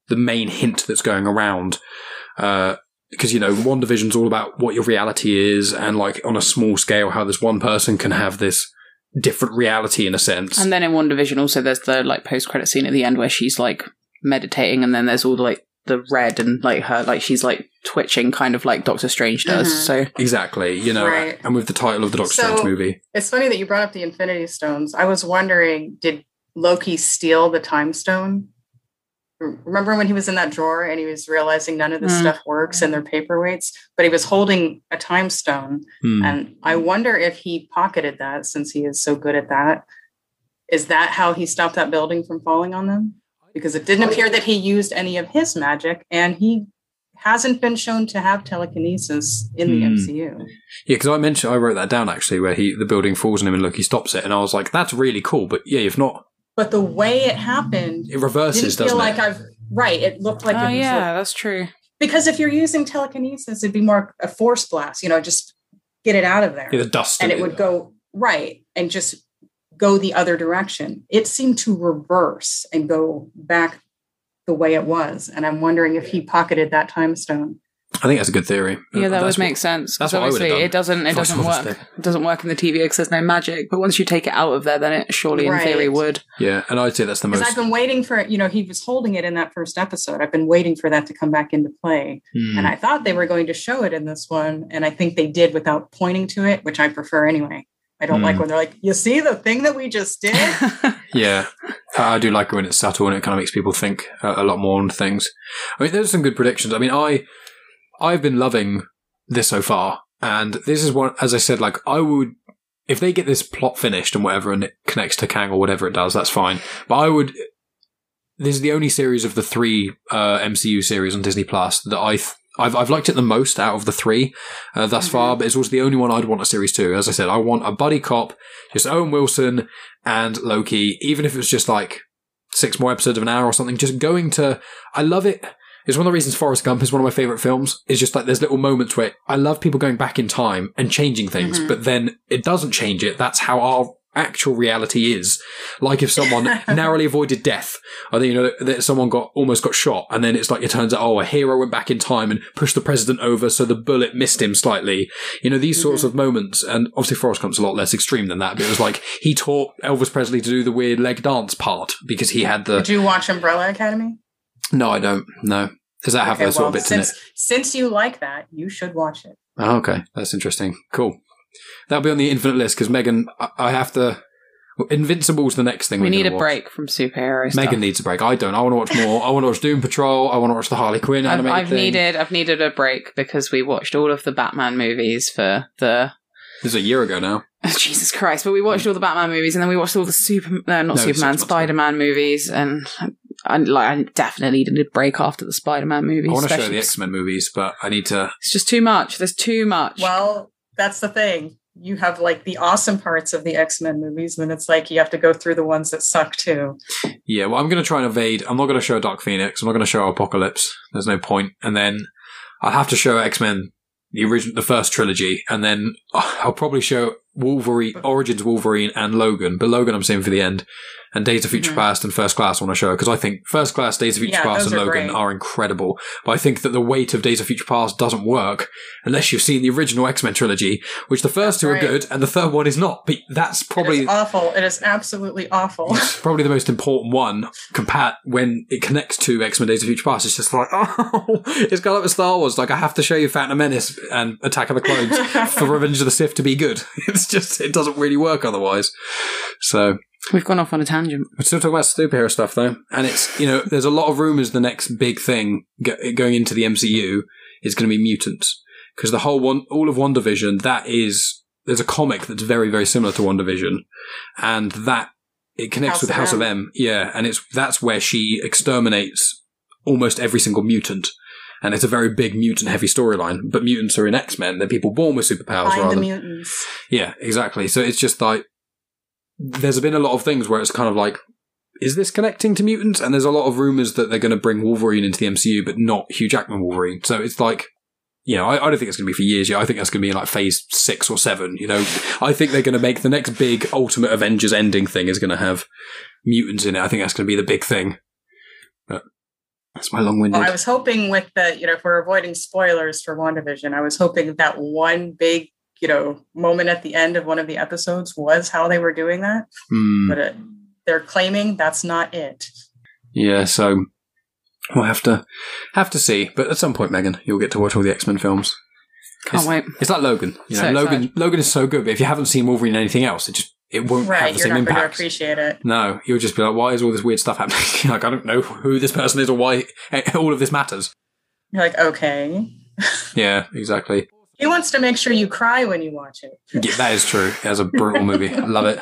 Speaker 1: the main hint that's going around. Uh, because you know, WandaVision's all about what your reality is, and like on a small scale, how this one person can have this different reality in a sense.
Speaker 2: And then in WandaVision, also there's the like post credit scene at the end where she's like meditating, and then there's all the like the red and like her like she's like twitching, kind of like Doctor Strange does.
Speaker 3: Mhm.
Speaker 2: So
Speaker 1: exactly, you know,
Speaker 3: Right.
Speaker 1: and with the title of the Doctor
Speaker 3: So-
Speaker 1: Strange movie,
Speaker 3: It's funny that you brought up the Infinity Stones. I was wondering, did Loki steal the Time Stone? Remember when he was in that drawer and he was realizing none of this
Speaker 2: Mm.
Speaker 3: stuff works and they're paperweights, but he was holding a time stone.
Speaker 1: Hmm.
Speaker 3: And I wonder if he pocketed that since he is so good at that. Is that how he stopped that building from falling on them? Because it didn't appear that he used any of his magic and he hasn't been shown to have telekinesis in the
Speaker 1: Hmm.
Speaker 3: MCU.
Speaker 1: yeah, because I mentioned I wrote that down actually, where he the building falls on him and Loki stops it, and I was like, that's really cool, but yeah, if not,
Speaker 3: But the way it happened
Speaker 1: it reverses,
Speaker 3: didn't feel
Speaker 1: doesn't
Speaker 3: like
Speaker 1: it?
Speaker 3: I've right. It looked like
Speaker 2: oh
Speaker 3: it was
Speaker 2: yeah, that's true.
Speaker 3: because if you're using telekinesis, it'd be more a force blast. You know, just get it out of there,
Speaker 1: yeah, the dust,
Speaker 3: and
Speaker 1: in
Speaker 3: it would go right and just go the other direction. It seemed to reverse and go back the way it was. And I'm wondering if he pocketed that time stone.
Speaker 1: I think that's a good theory.
Speaker 2: Yeah, that
Speaker 1: That's
Speaker 2: would
Speaker 1: what-
Speaker 2: make sense.
Speaker 1: that's
Speaker 2: Because
Speaker 1: what I would've done
Speaker 2: it doesn't it
Speaker 1: if
Speaker 2: doesn't work. It doesn't work in the TV because there's no magic. But once you take it out of there, then it surely in theory would.
Speaker 1: Yeah, and I'd say that's the
Speaker 3: Because
Speaker 1: most.
Speaker 3: I've been waiting for you know, he was holding it in that first episode. I've been waiting for that to come back into play.
Speaker 1: Hmm.
Speaker 3: And I thought they were going to show it in this one. And I think they did without pointing to it, which I prefer anyway. I don't
Speaker 1: Hmm.
Speaker 3: like when they're like, you see the thing that we just did? [laughs]
Speaker 1: Yeah, I I do like it when it's subtle and it kind of makes people think a, a lot more on things. I mean, there's some good predictions. I mean, I I've been loving this so far, and this is what, As I said, like I would if they get this plot finished and whatever, and it connects to Kang or whatever it does, that's fine. But I would. This is the only series of the three uh, MCU series on Disney Plus that I. Th- I've, I've liked it the most out of the three uh, thus far, but it's also the only one I'd want a series two. As I said, I want a buddy cop, just Owen Wilson and Loki, even if it was just like six more episodes of an hour or something, just going to. I love it. It's one of the reasons Forrest Gump is one of my favorite films. Is just like there's little moments where I love people going back in time and changing things,
Speaker 3: Mhm.
Speaker 1: but then it doesn't change it. That's how our actual reality is. Like if someone [laughs] narrowly avoided death, I think you know that someone got almost got shot, and then it's like it turns out oh a hero went back in time and pushed the president over so the bullet missed him slightly. You know these sorts mm-hmm. of moments, and obviously Forrest Gump's a lot less extreme than that. But it was like he taught Elvis Presley to do the weird leg dance part because he had the
Speaker 3: Did you watch Umbrella Academy?
Speaker 1: no, I don't. No. Does that have
Speaker 3: Okay,
Speaker 1: those sort of bits in it?
Speaker 3: since, since you like that, you should watch it.
Speaker 1: Oh, okay. That's interesting. Cool. That'll be on the infinite list because Megan, I, I have to. well, Invincible's the next thing
Speaker 2: we
Speaker 1: we're
Speaker 2: need a
Speaker 1: watch.
Speaker 2: break from superhero stuff.
Speaker 1: Megan needs a break. I don't. I want to watch more. I want to watch Doom Patrol. I want to watch the Harley Quinn
Speaker 2: I've,
Speaker 1: animated
Speaker 2: I've
Speaker 1: thing.
Speaker 2: needed I've needed a break because we watched all of the Batman movies for the
Speaker 1: This is a year ago now. [laughs]
Speaker 2: Jesus Christ! But we watched all the Batman movies and then we watched all the Super uh, not
Speaker 1: No,
Speaker 2: Superman. Spider Man movies and I, like I definitely needed a break after the Spider Man movies.
Speaker 1: I want to show the X Men movies, but I need to.
Speaker 2: It's just too much. There's too much.
Speaker 3: Well, that's the thing. You have like the awesome parts of the X Men movies, then it's like you have to go through the ones that suck too.
Speaker 1: Yeah, well, I'm going to try and evade. I'm not going to show Dark Phoenix. I'm not going to show Apocalypse. There's no point. And then I'll have to show X Men, the original, the first trilogy, and then [laughs] I'll probably show Wolverine, Origins Wolverine, and Logan. But Logan, I'm saving for the end. And Days of Future
Speaker 3: Mhm.
Speaker 1: Past and First Class I want to show because I think First Class, Days of Future
Speaker 3: Yeah,
Speaker 1: Past, and
Speaker 3: are
Speaker 1: Logan
Speaker 3: great.
Speaker 1: are incredible. But I think that the weight of Days of Future Past doesn't work unless you've seen the original X Men trilogy, which the first
Speaker 3: That's
Speaker 1: two are good and the third one is not. But that's probably
Speaker 3: it is awful. It is absolutely awful.
Speaker 1: it's probably the most important one compared when it connects to X Men Days of Future Past. It's just like, [laughs] oh, it's got like with Star Wars. Like, I have to show you Phantom Menace and Attack of the Clones [laughs] for Revenge of the Sith to be good. [laughs] It's just, it doesn't really work otherwise. So,
Speaker 2: We've gone off on a tangent.
Speaker 1: we're still talking about superhero stuff though. And it's, you know, there's a lot of rumors the next big thing go- going into the MCU is going to be mutants. Because the whole one, all of WandaVision, that is, there's a comic that's very, very similar to WandaVision. And that, it connects
Speaker 3: House
Speaker 1: with
Speaker 3: of
Speaker 1: House of
Speaker 3: M.
Speaker 1: M. Yeah. And it's, that's where she exterminates almost every single mutant. And it's a very big mutant heavy storyline. But mutants are in X Men. They're people born with superpowers
Speaker 3: Find
Speaker 1: rather
Speaker 3: the
Speaker 1: than
Speaker 3: mutants.
Speaker 1: yeah, exactly. So it's just like there's been a lot of things where it's kind of like, is this connecting to mutants? And there's a lot of rumors that they're going to bring Wolverine into the MCU, but not Hugh Jackman Wolverine. So it's like, you know, I, I don't think it's going to be for years yet. I think that's going to be in like phase six or seven. You know, I think they're going to make the next big Ultimate Avengers ending thing is going to have mutants in it. I think that's going to be the big thing. But that's my long-winded.
Speaker 3: Well, I was hoping with the, you know, if we're avoiding spoilers for WandaVision, I was hoping that one big, you know, moment at the end of one of the episodes was how they were doing that.
Speaker 1: Hmm.
Speaker 3: But it, they're claiming that's not it.
Speaker 1: Yeah, so we'll have to have to see. But at some point, Megan, you'll get to watch all the X Men films.
Speaker 2: Can't
Speaker 1: It's-
Speaker 2: wait.
Speaker 1: It's like Logan. You know,
Speaker 2: So
Speaker 1: Logan.
Speaker 2: excited.
Speaker 1: Logan is so good, but if you haven't seen Wolverine in anything else, it just it won't have
Speaker 3: Right.
Speaker 1: the
Speaker 3: You're
Speaker 1: same
Speaker 3: not going to
Speaker 1: impact.
Speaker 3: appreciate it.
Speaker 1: no, you'll just be like, "Why is all this weird stuff happening?" [laughs] Like, I don't know who this person is or why [laughs] all of this matters.
Speaker 3: You're like, okay.
Speaker 1: Yeah, exactly.
Speaker 3: He wants to make sure you cry when you watch it.
Speaker 1: Yeah, that is true. It's a brutal movie. I love it.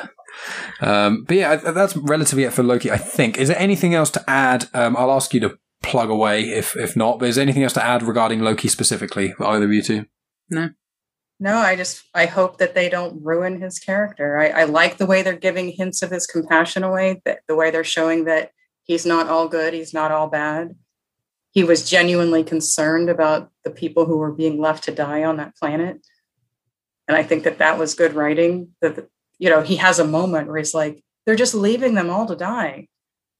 Speaker 1: Um, but yeah, that's relatively it for Loki. I think. Is there anything else to add? Um, I'll ask you to plug away if if not. But is there anything else to add regarding Loki specifically? for Either of you two?
Speaker 3: No, I just I hope that they don't ruin his character. I, I like the way they're giving hints of his compassion away, that the way they're showing that he's not all good, he's not all bad. He was genuinely concerned about the people who were being left to die on that planet. And I think that that was good writing. That you know, he has a moment where he's like, they're just leaving them all to die.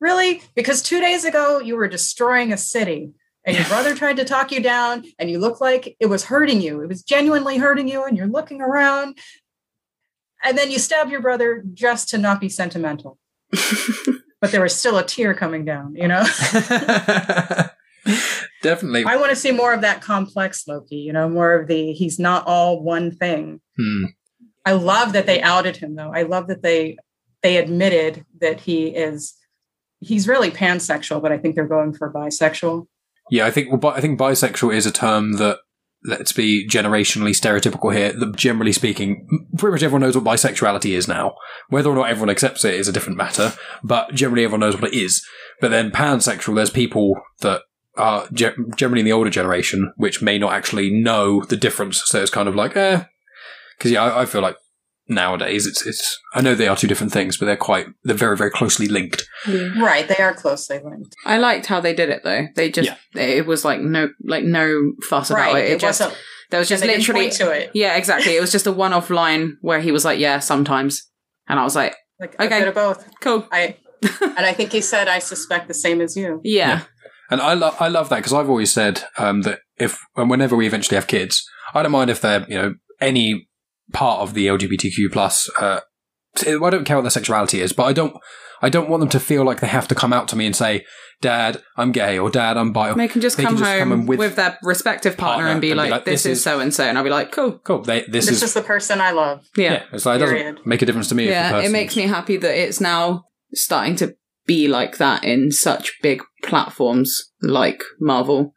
Speaker 3: Really? Because two days ago, you were destroying a city and your brother tried to talk you down and you look like it was hurting you. It was genuinely hurting you and you're looking around. And then you stab your brother just to not be sentimental. [laughs] but there was still a tear coming down, you know? [laughs]
Speaker 1: Definitely.
Speaker 3: I want to see more of that complex Loki, you know, more of the he's not all one thing.
Speaker 1: Hmm.
Speaker 3: I love that they outed him though. I love that they they admitted that he is he's really pansexual, but I think they're going for bisexual.
Speaker 1: Yeah, I think well, bi- I think bisexual is a term that let's be generationally stereotypical here. That generally speaking, pretty much everyone knows what bisexuality is now. Whether or not everyone accepts it is a different matter, but generally everyone knows what it is. But then pansexual, there's people that are ge- generally in the older generation which may not actually know the difference. So it's kind of like, eh, because yeah, I, I feel like nowadays it's it's. I know they are two different things, but they're quite they're very very closely linked.
Speaker 3: Right, they are closely linked.
Speaker 2: I liked how they did it though. They just it was like no like no fuss about
Speaker 3: right,
Speaker 2: it. It, just there was just
Speaker 3: and
Speaker 2: literally
Speaker 3: to it.
Speaker 2: yeah exactly. It was just a one off line where he was like yeah sometimes, and I was like
Speaker 3: Like
Speaker 2: Okay.
Speaker 3: a bit of both.
Speaker 2: cool
Speaker 3: I [laughs] and I think he said, "I suspect the same as you."
Speaker 2: yeah
Speaker 1: And I love I love that because I've always said um, that if and whenever we eventually have kids, I don't mind if they're you know any part of the LGBTQ plus. Uh, I don't care what their sexuality is, but I don't I don't want them to feel like they have to come out to me and say, "Dad, I'm gay," or "Dad, I'm bi."
Speaker 2: they can just
Speaker 1: They
Speaker 2: come
Speaker 1: can just
Speaker 2: home
Speaker 1: come in
Speaker 2: with,
Speaker 1: with
Speaker 2: their respective partner,
Speaker 1: partner
Speaker 2: and be
Speaker 1: and be
Speaker 2: like,
Speaker 1: like,
Speaker 2: this,
Speaker 1: this
Speaker 2: is
Speaker 1: is-
Speaker 2: so and so, and I'll be like cool
Speaker 1: Cool. They, this,
Speaker 3: This
Speaker 1: is,
Speaker 3: is the person I love.
Speaker 2: yeah
Speaker 1: yeah. It's like, it doesn't make a difference to me.
Speaker 2: yeah.
Speaker 1: person
Speaker 2: It makes me happy that it's now starting to be like that in such big platforms like Marvel.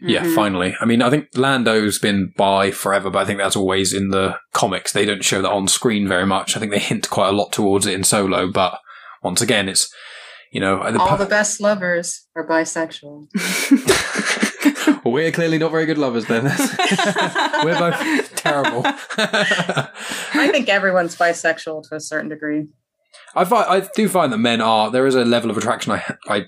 Speaker 1: Yeah,
Speaker 3: Mhm.
Speaker 1: finally. I mean, I think Lando's been bi forever, but I think that's always in the comics. They don't show that on screen very much. I think they hint quite a lot towards it in Solo, but once again, it's you know the
Speaker 3: All the best lovers are bisexual. [laughs] [laughs]
Speaker 1: well, we're clearly not very good lovers then. [laughs] we're both terrible.
Speaker 3: I think everyone's bisexual to a certain degree.
Speaker 1: I find, I do find that men are there is a level of attraction. I I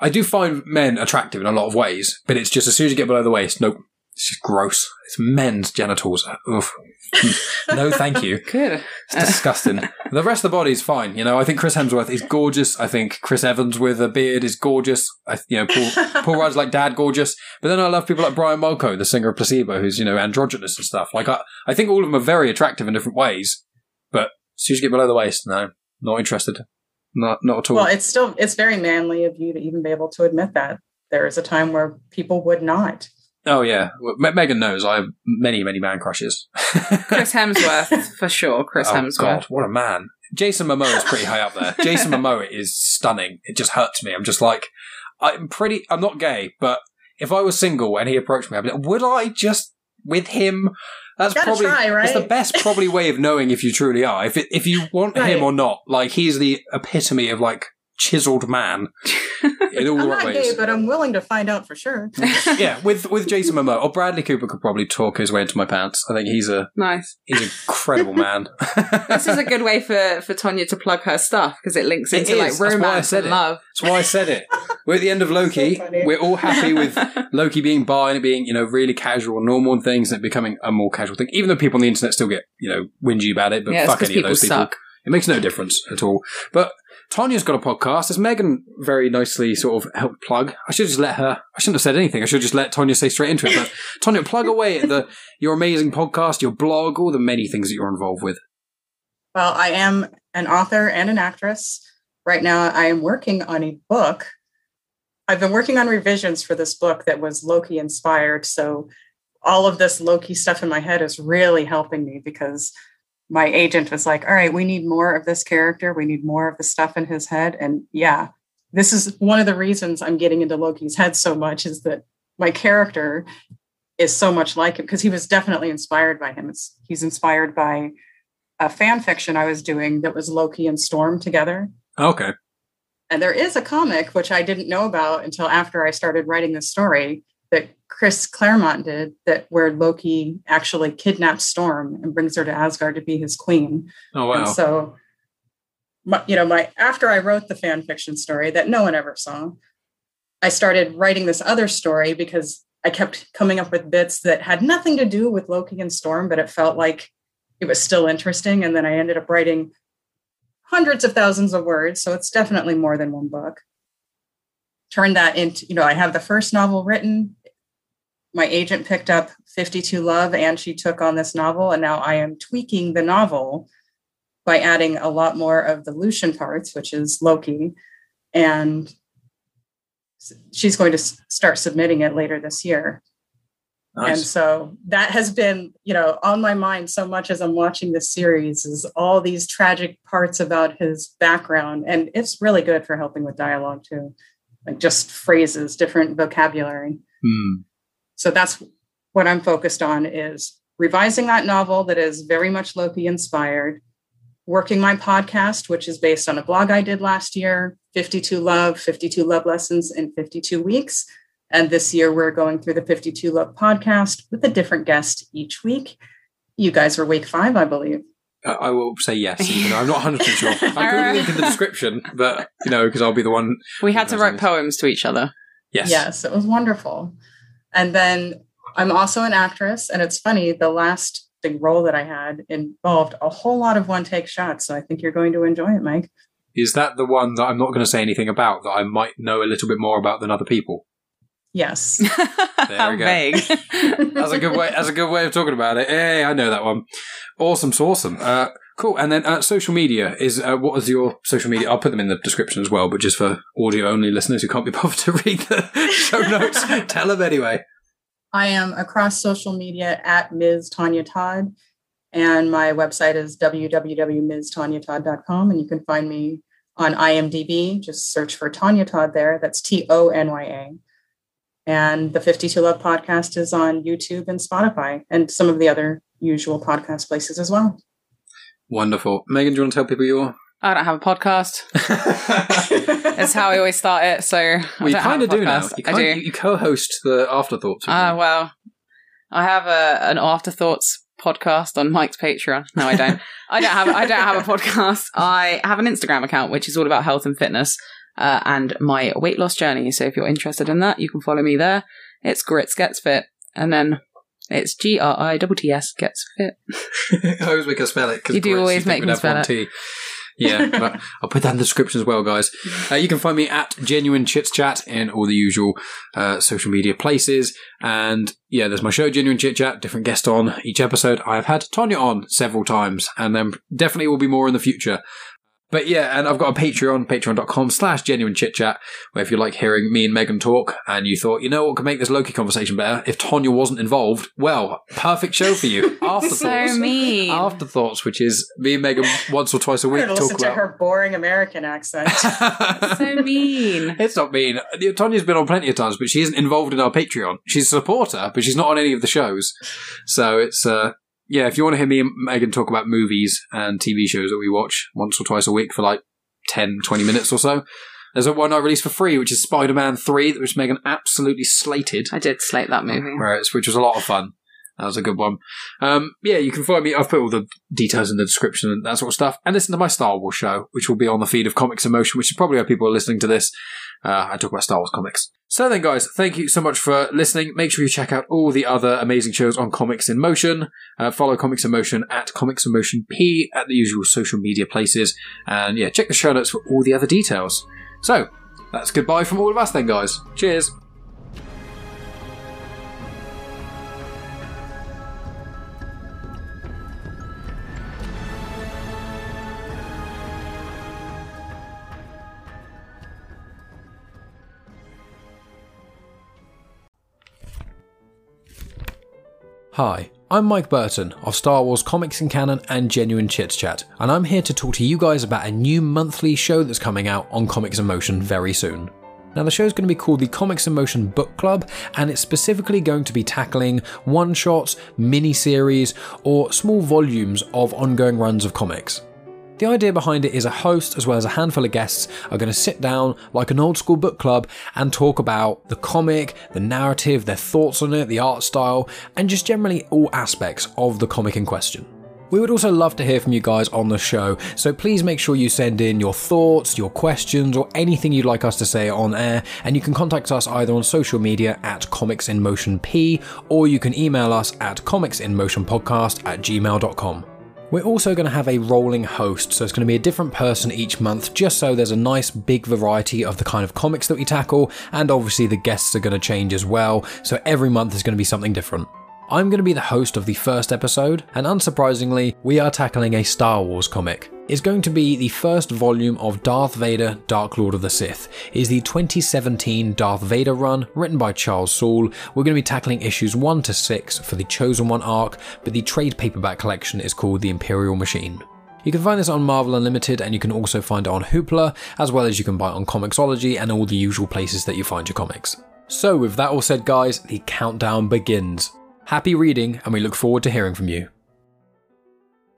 Speaker 1: I do find men attractive in a lot of ways, but it's just as soon as you get below the waist, nope, it's just gross. It's men's genitals. Oof. no, thank you. [laughs]
Speaker 2: Good.
Speaker 1: It's disgusting. the rest of the body's fine. You know, I think Chris Hemsworth is gorgeous. I think Chris Evans with a beard is gorgeous. I, you know, Paul, [laughs] Paul Rudd's like dad gorgeous. But then I love people like Brian Molko, the singer of Placebo, who's, you know, androgynous and stuff. Like, I, I think all of them are very attractive in different ways. But as soon as you get below the waist, no, not interested. Not, not at all.
Speaker 3: Well, it's still it's very manly of you to even be able to admit that. There is a time where people would not.
Speaker 1: oh, yeah. Well, Me- Megan knows I have many, many man crushes. [laughs]
Speaker 2: Chris Hemsworth for sure. Chris
Speaker 1: oh,
Speaker 2: Hemsworth.
Speaker 1: God, what a man. Jason Momoa is pretty high up there. [laughs] Jason Momoa is stunning. It just hurts me. I'm just like, I'm pretty, I'm not gay, but if I was single and he approached me, I'd be like, would I just, with him? That's probably,
Speaker 3: try, right?
Speaker 1: it's the best probably way of knowing if you truly are. If it, if you want
Speaker 3: Right.
Speaker 1: him or not, like, he's the epitome of like, chiseled man in all [laughs] the
Speaker 3: I'm
Speaker 1: right
Speaker 3: not
Speaker 1: ways.
Speaker 3: gay, but I'm willing to find out for sure. [laughs]
Speaker 1: yeah, with with [laughs] Jason Momoa or Bradley Cooper could probably talk his way into my pants. I think he's a
Speaker 2: nice.
Speaker 1: he's an incredible man.
Speaker 2: This is a good way for for Tonya to plug her stuff because it links
Speaker 1: It
Speaker 2: into
Speaker 1: is.
Speaker 2: like
Speaker 1: That's why I
Speaker 2: romance
Speaker 1: said
Speaker 2: and
Speaker 1: it.
Speaker 2: love.
Speaker 1: That's why I said it. We're at the end of Loki.
Speaker 3: So funny.
Speaker 1: We're all happy with Loki being bi and it being, you know, really casual, normal and things, and it becoming a more casual thing. Even though people on the internet still get, you know, whingy about it, but
Speaker 2: yeah, it's
Speaker 1: fuck
Speaker 2: because
Speaker 1: any of
Speaker 2: people
Speaker 1: those people.
Speaker 2: suck.
Speaker 1: It makes no difference at all. But Tonya's got a podcast, as Megan very nicely sort of helped plug. I should just let her. I shouldn't have said anything. I should just let Tonya say straight into it. But [laughs] Tonya, plug away at the your amazing podcast, your blog, all the many things that you're involved with.
Speaker 3: Well, I am an author and an actress. Right now, I am working on a book. I've been working on revisions for this book that was Loki inspired. So, all of this Loki stuff in my head is really helping me because my agent was like, All right, we need more of this character. We need more of the stuff in his head. And yeah, this is one of the reasons I'm getting into Loki's head so much is that my character is so much like him because he was definitely inspired by him. It's, he's inspired by a fan fiction I was doing that was Loki and Storm together.
Speaker 1: Okay.
Speaker 3: And there is a comic which I didn't know about until after I started writing this story that Chris Claremont did that where Loki actually kidnaps Storm and brings her to Asgard to be his queen.
Speaker 1: Oh
Speaker 3: And
Speaker 1: wow.
Speaker 3: so my, you know, my after I wrote the fan fiction story that no one ever saw, I started writing this other story because I kept coming up with bits that had nothing to do with Loki and Storm, but it felt like it was still interesting. And then I ended up writing hundreds of thousands of words. So it's definitely more than one book. Turned that into, you know, I have the first novel written. My agent picked up 52 Love and she took on this novel. And now I am tweaking the novel by adding a lot more of the Lucian parts, which is Loki. And she's going to start submitting it later this year. Nice. And so that has been, you know, on my mind so much as I'm watching this series is all these tragic parts about his background. And it's really good for helping with dialogue too, like just phrases, different vocabulary.
Speaker 1: Hmm.
Speaker 3: So that's what I'm focused on is revising that novel that is very much Loki inspired, working my podcast, which is based on a blog I did last year, 52 Love, 52 Love Lessons in 52 Weeks and this year, we're going through the 52 Love podcast with a different guest each week. You guys are week five, I believe.
Speaker 1: I will say yes, even though I'm not 100% sure. I'll put a link in the description, but, you know, because I'll be the one.
Speaker 2: We had to write poems to each other.
Speaker 1: Yes.
Speaker 3: Yes, it was wonderful. And then I'm also an actress, and it's funny, the last big role that I had involved a whole lot of one take shots. So I think you're going to enjoy it, Mike.
Speaker 1: Is that the one that I'm not going to say anything about that I might know a little bit more about than other people?
Speaker 3: Yes. [laughs]
Speaker 2: there we go. Vague. [laughs]
Speaker 1: that's a good way. That's a good way of talking about it. Hey, I know that one. Awesome, so awesome. Uh, cool. And then uh, social media is uh, what is your social media? I'll put them in the description as well, but just for audio only listeners who can't be [laughs] bothered to read the show notes, tell them anyway.
Speaker 3: I am across social media at Ms. Tonya Todd, and my website is www.mstonyatodd.com, and you can find me on IMDb. Just search for Tonya Todd there. That's T O N Y A. And the 52 Love podcast is on YouTube and Spotify and some of the other usual podcast places as well.
Speaker 1: Wonderful. Megan, do you want to tell people you are?
Speaker 2: I don't have a podcast. [laughs] That's how I always start it. So
Speaker 1: well, you kind of do now. You, I do. You co-host the Afterthoughts.
Speaker 2: Ah, uh, well, I have a, an Afterthoughts podcast on Mike's Patreon. No, I don't. [laughs] I don't have. I don't have a podcast. I have an Instagram account which is all about health and fitness uh, and my weight loss journey. So if you're interested in that, you can follow me there. It's Grits Gets Fit. And then it's G R I T T S Gets Fit. [laughs] [laughs]
Speaker 1: I always make her spell it.
Speaker 2: You do always make me spell it.
Speaker 1: T. yeah, [laughs] I'll put that in the description as well, guys. Uh, you can find me at Genuine Chits Chat in all the usual uh, social media places. And yeah, there's my show, Genuine Chit Chat, different guest on each episode. I've had Tonya on several times, and then definitely will be more in the future. But yeah, and I've got a Patreon, patreon.com slash genuine chit chat, where if you like hearing me and Megan talk and you thought, you know what could make this Loki conversation better if Tonya wasn't involved, well, perfect show for you. [laughs] Afterthoughts.
Speaker 2: so mean.
Speaker 1: Afterthoughts, which is me and Megan once or twice a week talk
Speaker 3: listen
Speaker 1: about.
Speaker 3: to her boring American accent. [laughs]
Speaker 2: so mean.
Speaker 1: It's not mean. Tonya's been on plenty of times, but she isn't involved in our Patreon. She's a supporter, but she's not on any of the shows. So it's, uh, yeah, if you want to hear me and Megan talk about movies and TV shows that we watch once or twice a week for like 10, 20 minutes or so, there's a one I released for free, which is Spider Man 3, which Megan absolutely slated.
Speaker 2: I did slate that movie.
Speaker 1: which was a lot of fun. That was a good one. Um, yeah, you can find me. I've put all the details in the description and that sort of stuff. And listen to my Star Wars show, which will be on the feed of Comics in Motion, which is probably why people are listening to this. Uh, I talk about Star Wars comics. So then, guys, thank you so much for listening. Make sure you check out all the other amazing shows on Comics in Motion. Uh, follow Comics in Motion at Comics in Motion P at the usual social media places. And yeah, check the show notes for all the other details. So, that's goodbye from all of us then, guys. Cheers. Hi, I'm Mike Burton of Star Wars Comics In Canon and Genuine Chit Chat, and I'm here to talk to you guys about a new monthly show that's coming out on Comics in Motion very soon. Now, the show is going to be called the Comics in Motion Book Club, and it's specifically going to be tackling one shots, mini series, or small volumes of ongoing runs of comics. The idea behind it is a host, as well as a handful of guests, are going to sit down like an old school book club and talk about the comic, the narrative, their thoughts on it, the art style, and just generally all aspects of the comic in question. We would also love to hear from you guys on the show, so please make sure you send in your thoughts, your questions, or anything you'd like us to say on air, and you can contact us either on social media at Comics in Motion P, or you can email us at comicsinmotionpodcast at gmail.com. We're also going to have a rolling host, so it's going to be a different person each month, just so there's a nice big variety of the kind of comics that we tackle, and obviously the guests are going to change as well, so every month is going to be something different. I'm going to be the host of the first episode, and unsurprisingly, we are tackling a Star Wars comic. It's going to be the first volume of Darth Vader Dark Lord of the Sith. It is the 2017 Darth Vader run, written by Charles Soule. We're going to be tackling issues 1 to 6 for the Chosen One arc, but the trade paperback collection is called The Imperial Machine. You can find this on Marvel Unlimited and you can also find it on Hoopla, as well as you can buy it on Comixology and all the usual places that you find your comics. So, with that all said, guys, the countdown begins. Happy reading, and we look forward to hearing from you.